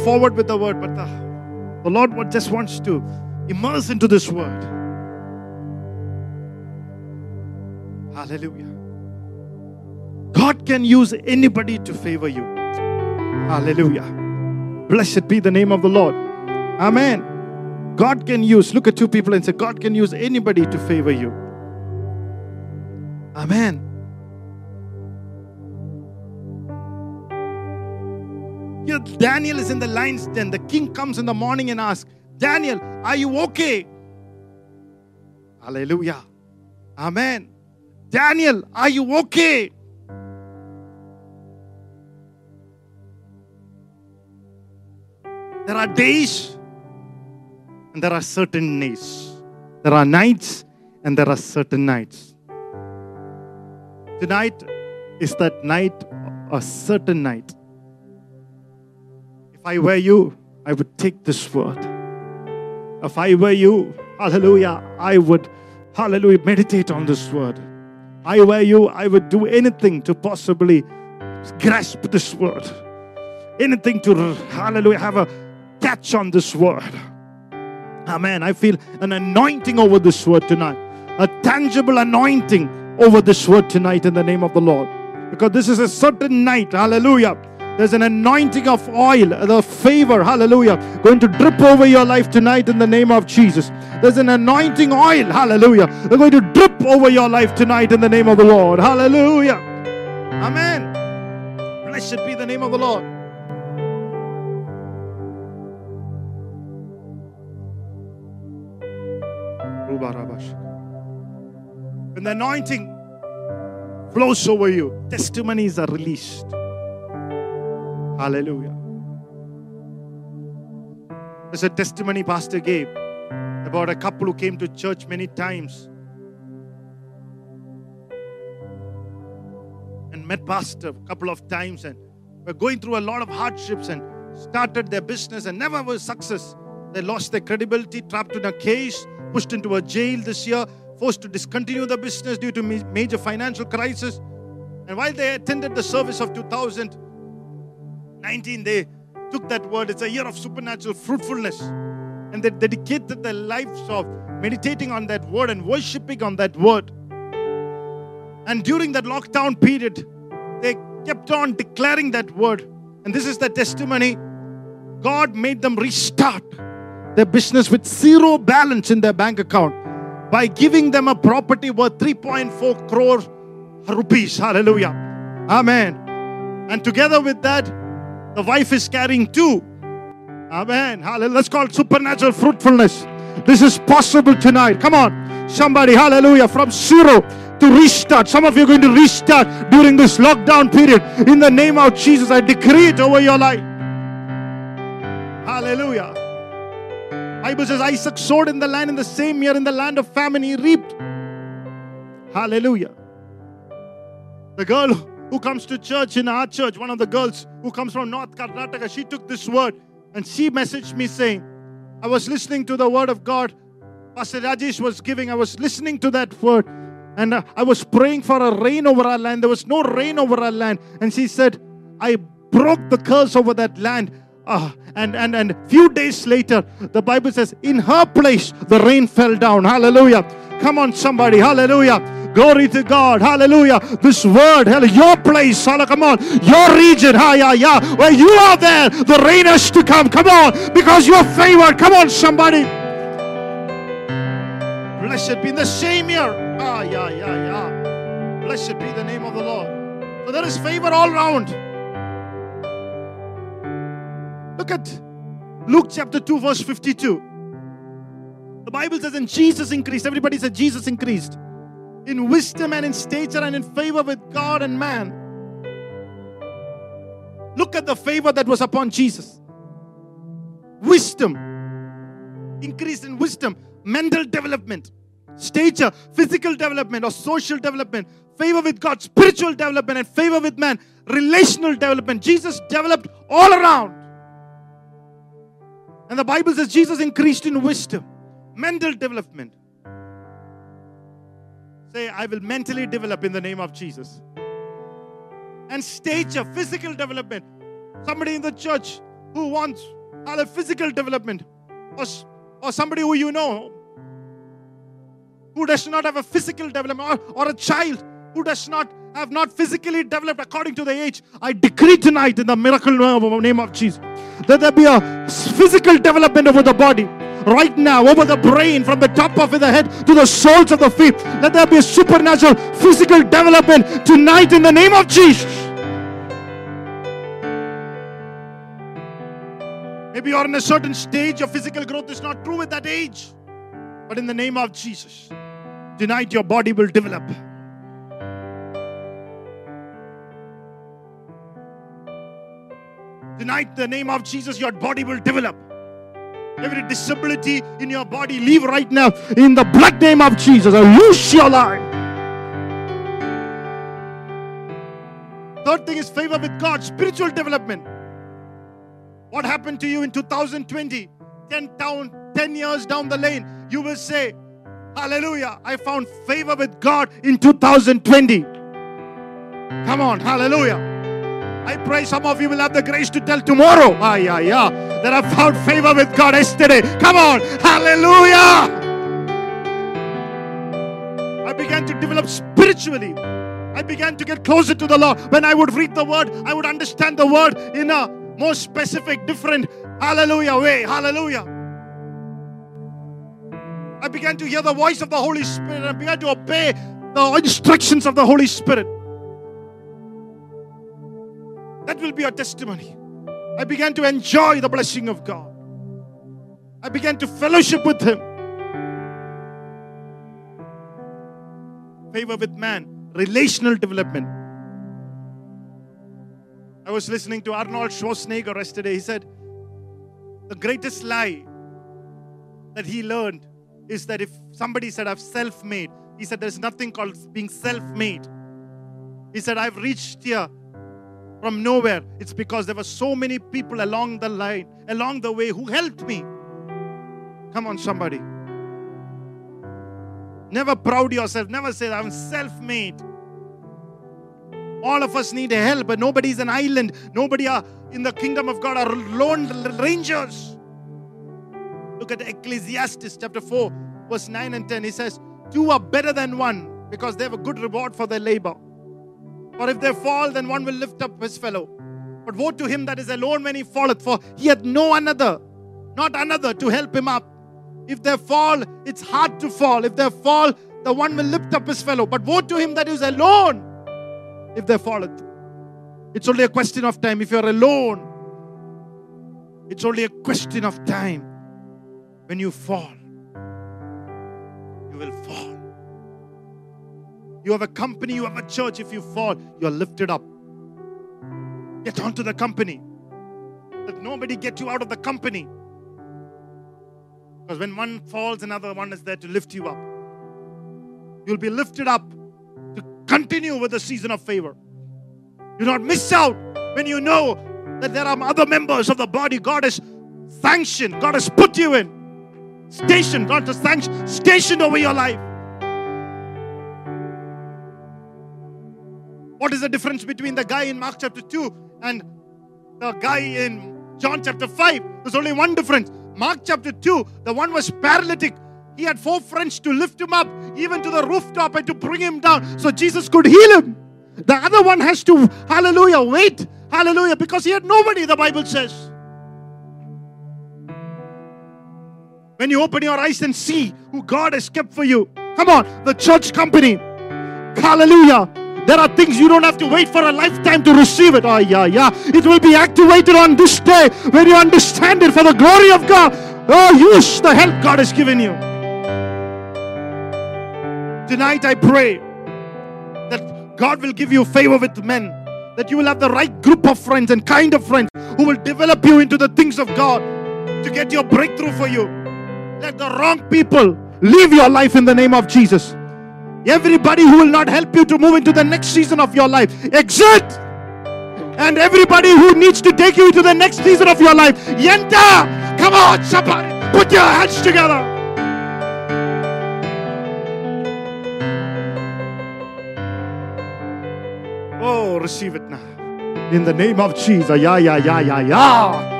Move forward with the word, but the, the Lord just wants to immerse into this word. Hallelujah. God can use anybody to favor you. Hallelujah. Blessed be the name of the Lord. Amen. God can use, look at two people and say, God can use anybody to favor you. Amen. Here, Daniel is in the lion's den. The king comes in the morning and asks, Daniel, are you okay? Hallelujah. Amen. Daniel, are you okay? There are days and there are certain days. There are nights and there are certain nights. Tonight is that night, a certain night. If I were you, I would take this word. If I were you, hallelujah, I would, hallelujah, meditate on this word. I were you, I would do anything to possibly grasp this word. Anything to, hallelujah, have a catch on this word. Amen. I feel an anointing over this word tonight, a tangible anointing over this word tonight in the name of the Lord. Because this is a certain night, hallelujah. There's an anointing of oil, the favor, hallelujah, going to drip over your life tonight in the name of Jesus. There's an anointing oil, hallelujah. They're going to drip over your life tonight in the name of the Lord, hallelujah. Amen. Blessed be the name of the Lord. When the anointing flows over you, testimonies are released. Hallelujah. There's a testimony Pastor gave about a couple who came to church many times and met Pastor a couple of times and were going through a lot of hardships and started their business and never was success. They lost their credibility, trapped in a case, pushed into a jail this year, forced to discontinue the business due to major financial crisis. And while they attended the service of 2019, they took that word. It's a year of supernatural fruitfulness. And they dedicated their lives of meditating on that word and worshiping on that word. And during that lockdown period, they kept on declaring that word. And this is the testimony. God made them restart their business with zero balance in their bank account by giving them a property worth 3.4 crore rupees. Hallelujah. Amen. And together with that, the wife is carrying two. Amen. Hallelujah. Let's call it supernatural fruitfulness. This is possible tonight. Come on. Somebody, hallelujah, from zero to restart. Some of you are going to restart during this lockdown period. In the name of Jesus, I decree it over your life. Hallelujah. Bible says Isaac sowed in the land in the same year in the land of famine he reaped. Hallelujah. The girl who comes to church in our church, one of the girls who comes from North Karnataka, she took this word and she messaged me saying, I was listening to the word of God. Pastor Rajesh was giving, I was listening to that word and uh, I was praying for a rain over our land. There was no rain over our land. And she said, I broke the curse over that land. Uh, and and and few days later, the Bible says, in her place the rain fell down. Hallelujah. Come on, somebody. Hallelujah. Glory to God. Hallelujah. This word, hell, your place. Hallelujah. Come on. Your region. Ha, yeah, yeah. Where you are there, the rain has to come. Come on. Because you're favored. Come on, somebody. Blessed be the same year. Ah, yeah, yeah, yeah. Blessed be the name of the Lord. So there is favor all round. Look at Luke chapter 2, verse 52. The Bible says, and Jesus increased. Everybody said Jesus increased. In wisdom and in stature and in favor with God and man. Look at the favor that was upon Jesus. Wisdom. Increase in wisdom, mental development, stature, physical development, or social development, favor with God, spiritual development, and favor with man, relational development. Jesus developed all around. And the Bible says Jesus increased in wisdom, mental development. Say, I will mentally develop in the name of Jesus. And stage a physical development. Somebody in the church who wants a physical development, or, or somebody who you know who does not have a physical development, or, or a child who does not have not physically developed according to the age. I decree tonight in the miracle name of Jesus that there be a physical development over the body right now over the brain from the top of the head to the soles of the feet. Let there be a supernatural physical development tonight in the name of jesus. Maybe you're in a certain stage your physical growth is not true at that age. But in the name of jesus tonight your body will develop. Tonight, the name of Jesus, your body will develop. Every disability in your body, leave right now in the blood name of Jesus. I loose your life. Third thing is favor with God, spiritual development. What happened to you in 2020? 10 down, 10 years down the lane, you will say, Hallelujah, I found favor with God in 2020. Come on, hallelujah. I pray some of you will have the grace to tell tomorrow. Ah, yeah, yeah. That I found favor with God yesterday. Come on. Hallelujah. I began to develop spiritually. I began to get closer to the Lord. When I would read the word, I would understand the word in a more specific, different, hallelujah way. Hallelujah. I began to hear the voice of the Holy Spirit. I began to obey the instructions of the Holy Spirit. Will be a testimony. I began to enjoy the blessing of God. I began to fellowship with Him. Favor with man, relational development. I was listening to Arnold Schwarzenegger yesterday. He said, The greatest lie that he learned is that if somebody said, I've self made, he said, There's nothing called being self made. He said, I've reached here from nowhere. It's because there were so many people along the line, along the way, who helped me. Come on, somebody. Never proud yourself. Never say, I'm self made. All of us need help, but nobody's an island. Nobody are in the kingdom of God are lone rangers. Look at Ecclesiastes chapter 4, verse 9 and 10. He says, Two are better than one because they have a good reward for their labor. For if they fall, then one will lift up his fellow. But woe to him that is alone when he falleth, for he hath no another, not another to help him up. If they fall, it's hard to fall. If they fall, the one will lift up his fellow. But woe to him that is alone if they falleth. It's only a question of time. If you're alone, it's only a question of time when you fall. You will fall. You have a company, you have a church. If you fall, you are lifted up. Get onto the company. Let nobody get you out of the company. Because when one falls, another one is there to lift you up. You'll be lifted up to continue with the season of favor. Do not miss out when you know that there are other members of the body God has sanctioned, God has put you in. Stationed, not just sanctioned, stationed over your life. What is the difference between the guy in Mark chapter 2 and the guy in John chapter 5? There's only one difference. Mark chapter 2, the one was paralytic. He had four friends to lift him up, even to the rooftop, and to bring him down so Jesus could heal him. The other one has to, hallelujah, wait, hallelujah, because he had nobody, the Bible says. When you open your eyes and see who God has kept for you, come on, the church company, hallelujah. There are things you don't have to wait for a lifetime to receive it. Oh, yeah, yeah. It will be activated on this day when you understand it for the glory of God. Oh, use the help God has given you. Tonight, I pray that God will give you favor with men, that you will have the right group of friends and kind of friends who will develop you into the things of God to get your breakthrough for you. Let the wrong people leave your life in the name of Jesus. Everybody who will not help you to move into the next season of your life, exit. And everybody who needs to take you to the next season of your life, yenta. Come on, somebody, put your hands together. Oh, receive it now. In the name of Jesus. Yeah, yeah, yeah, yeah, yeah.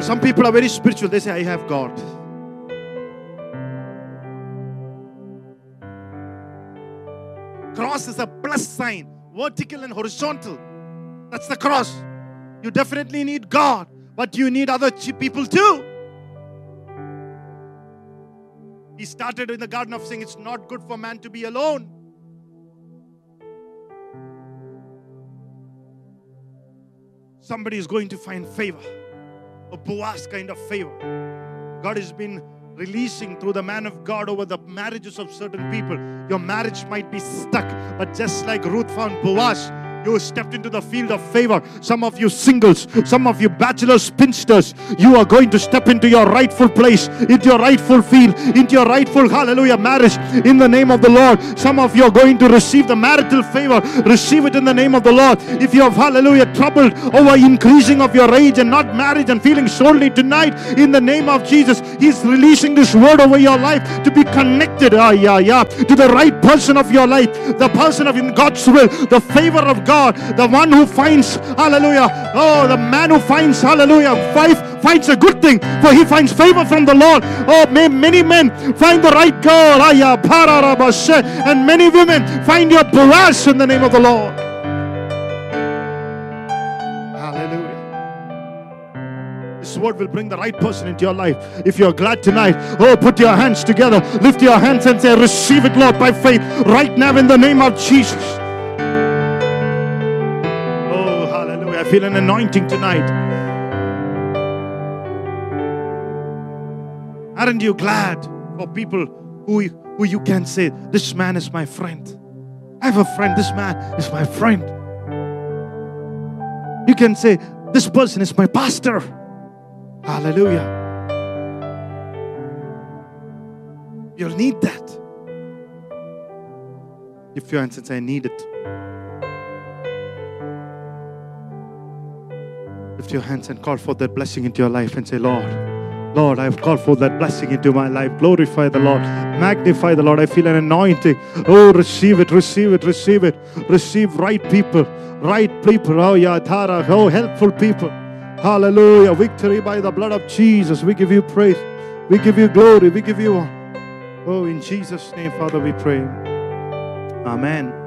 Some people are very spiritual. They say, I have God. Cross is a plus sign, vertical and horizontal. That's the cross. You definitely need God, but you need other people too. He started in the Garden of saying, It's not good for man to be alone. Somebody is going to find favor, a Boaz kind of favor. God has been releasing through the man of God over the marriages of certain people. Your marriage might be stuck, but just like Ruth found Boaz, you stepped into the field of favor. Some of you singles, some of you bachelor spinsters, you are going to step into your rightful place, into your rightful field, into your rightful hallelujah marriage in the name of the Lord. Some of you are going to receive the marital favor. Receive it in the name of the Lord. If you have hallelujah troubled over increasing of your age and not marriage and feeling solely tonight, in the name of Jesus, He's releasing this word over your life to be connected, ah, yeah, yeah, to the right person of your life, the person of in God's will, the favor of God, the one who finds, hallelujah, oh, the man who finds, hallelujah, five finds a good thing, for he finds favor from the Lord. Oh, may many men find the right girl, and many women find your Boaz in the name of the Lord. Hallelujah. This word will bring the right person into your life. If you're glad tonight, oh, put your hands together, lift your hands and say, Receive it, Lord, by faith, right now in the name of Jesus. Feel an anointing tonight. Aren't you glad for people who, who you can say, This man is my friend? I have a friend, this man is my friend. You can say, This person is my pastor. Hallelujah. You'll need that. If your hands and say, I need it. Lift your hands and call for that blessing into your life and say, Lord, Lord, I've called for that blessing into my life. Glorify the Lord. Magnify the Lord. I feel an anointing. Oh, receive it, receive it, receive it. Receive right people, right people. Oh, yeah, Tara. Oh, helpful people. Hallelujah. Victory by the blood of Jesus. We give you praise. We give you glory. We give you. Oh, in Jesus' name, Father, we pray. Amen.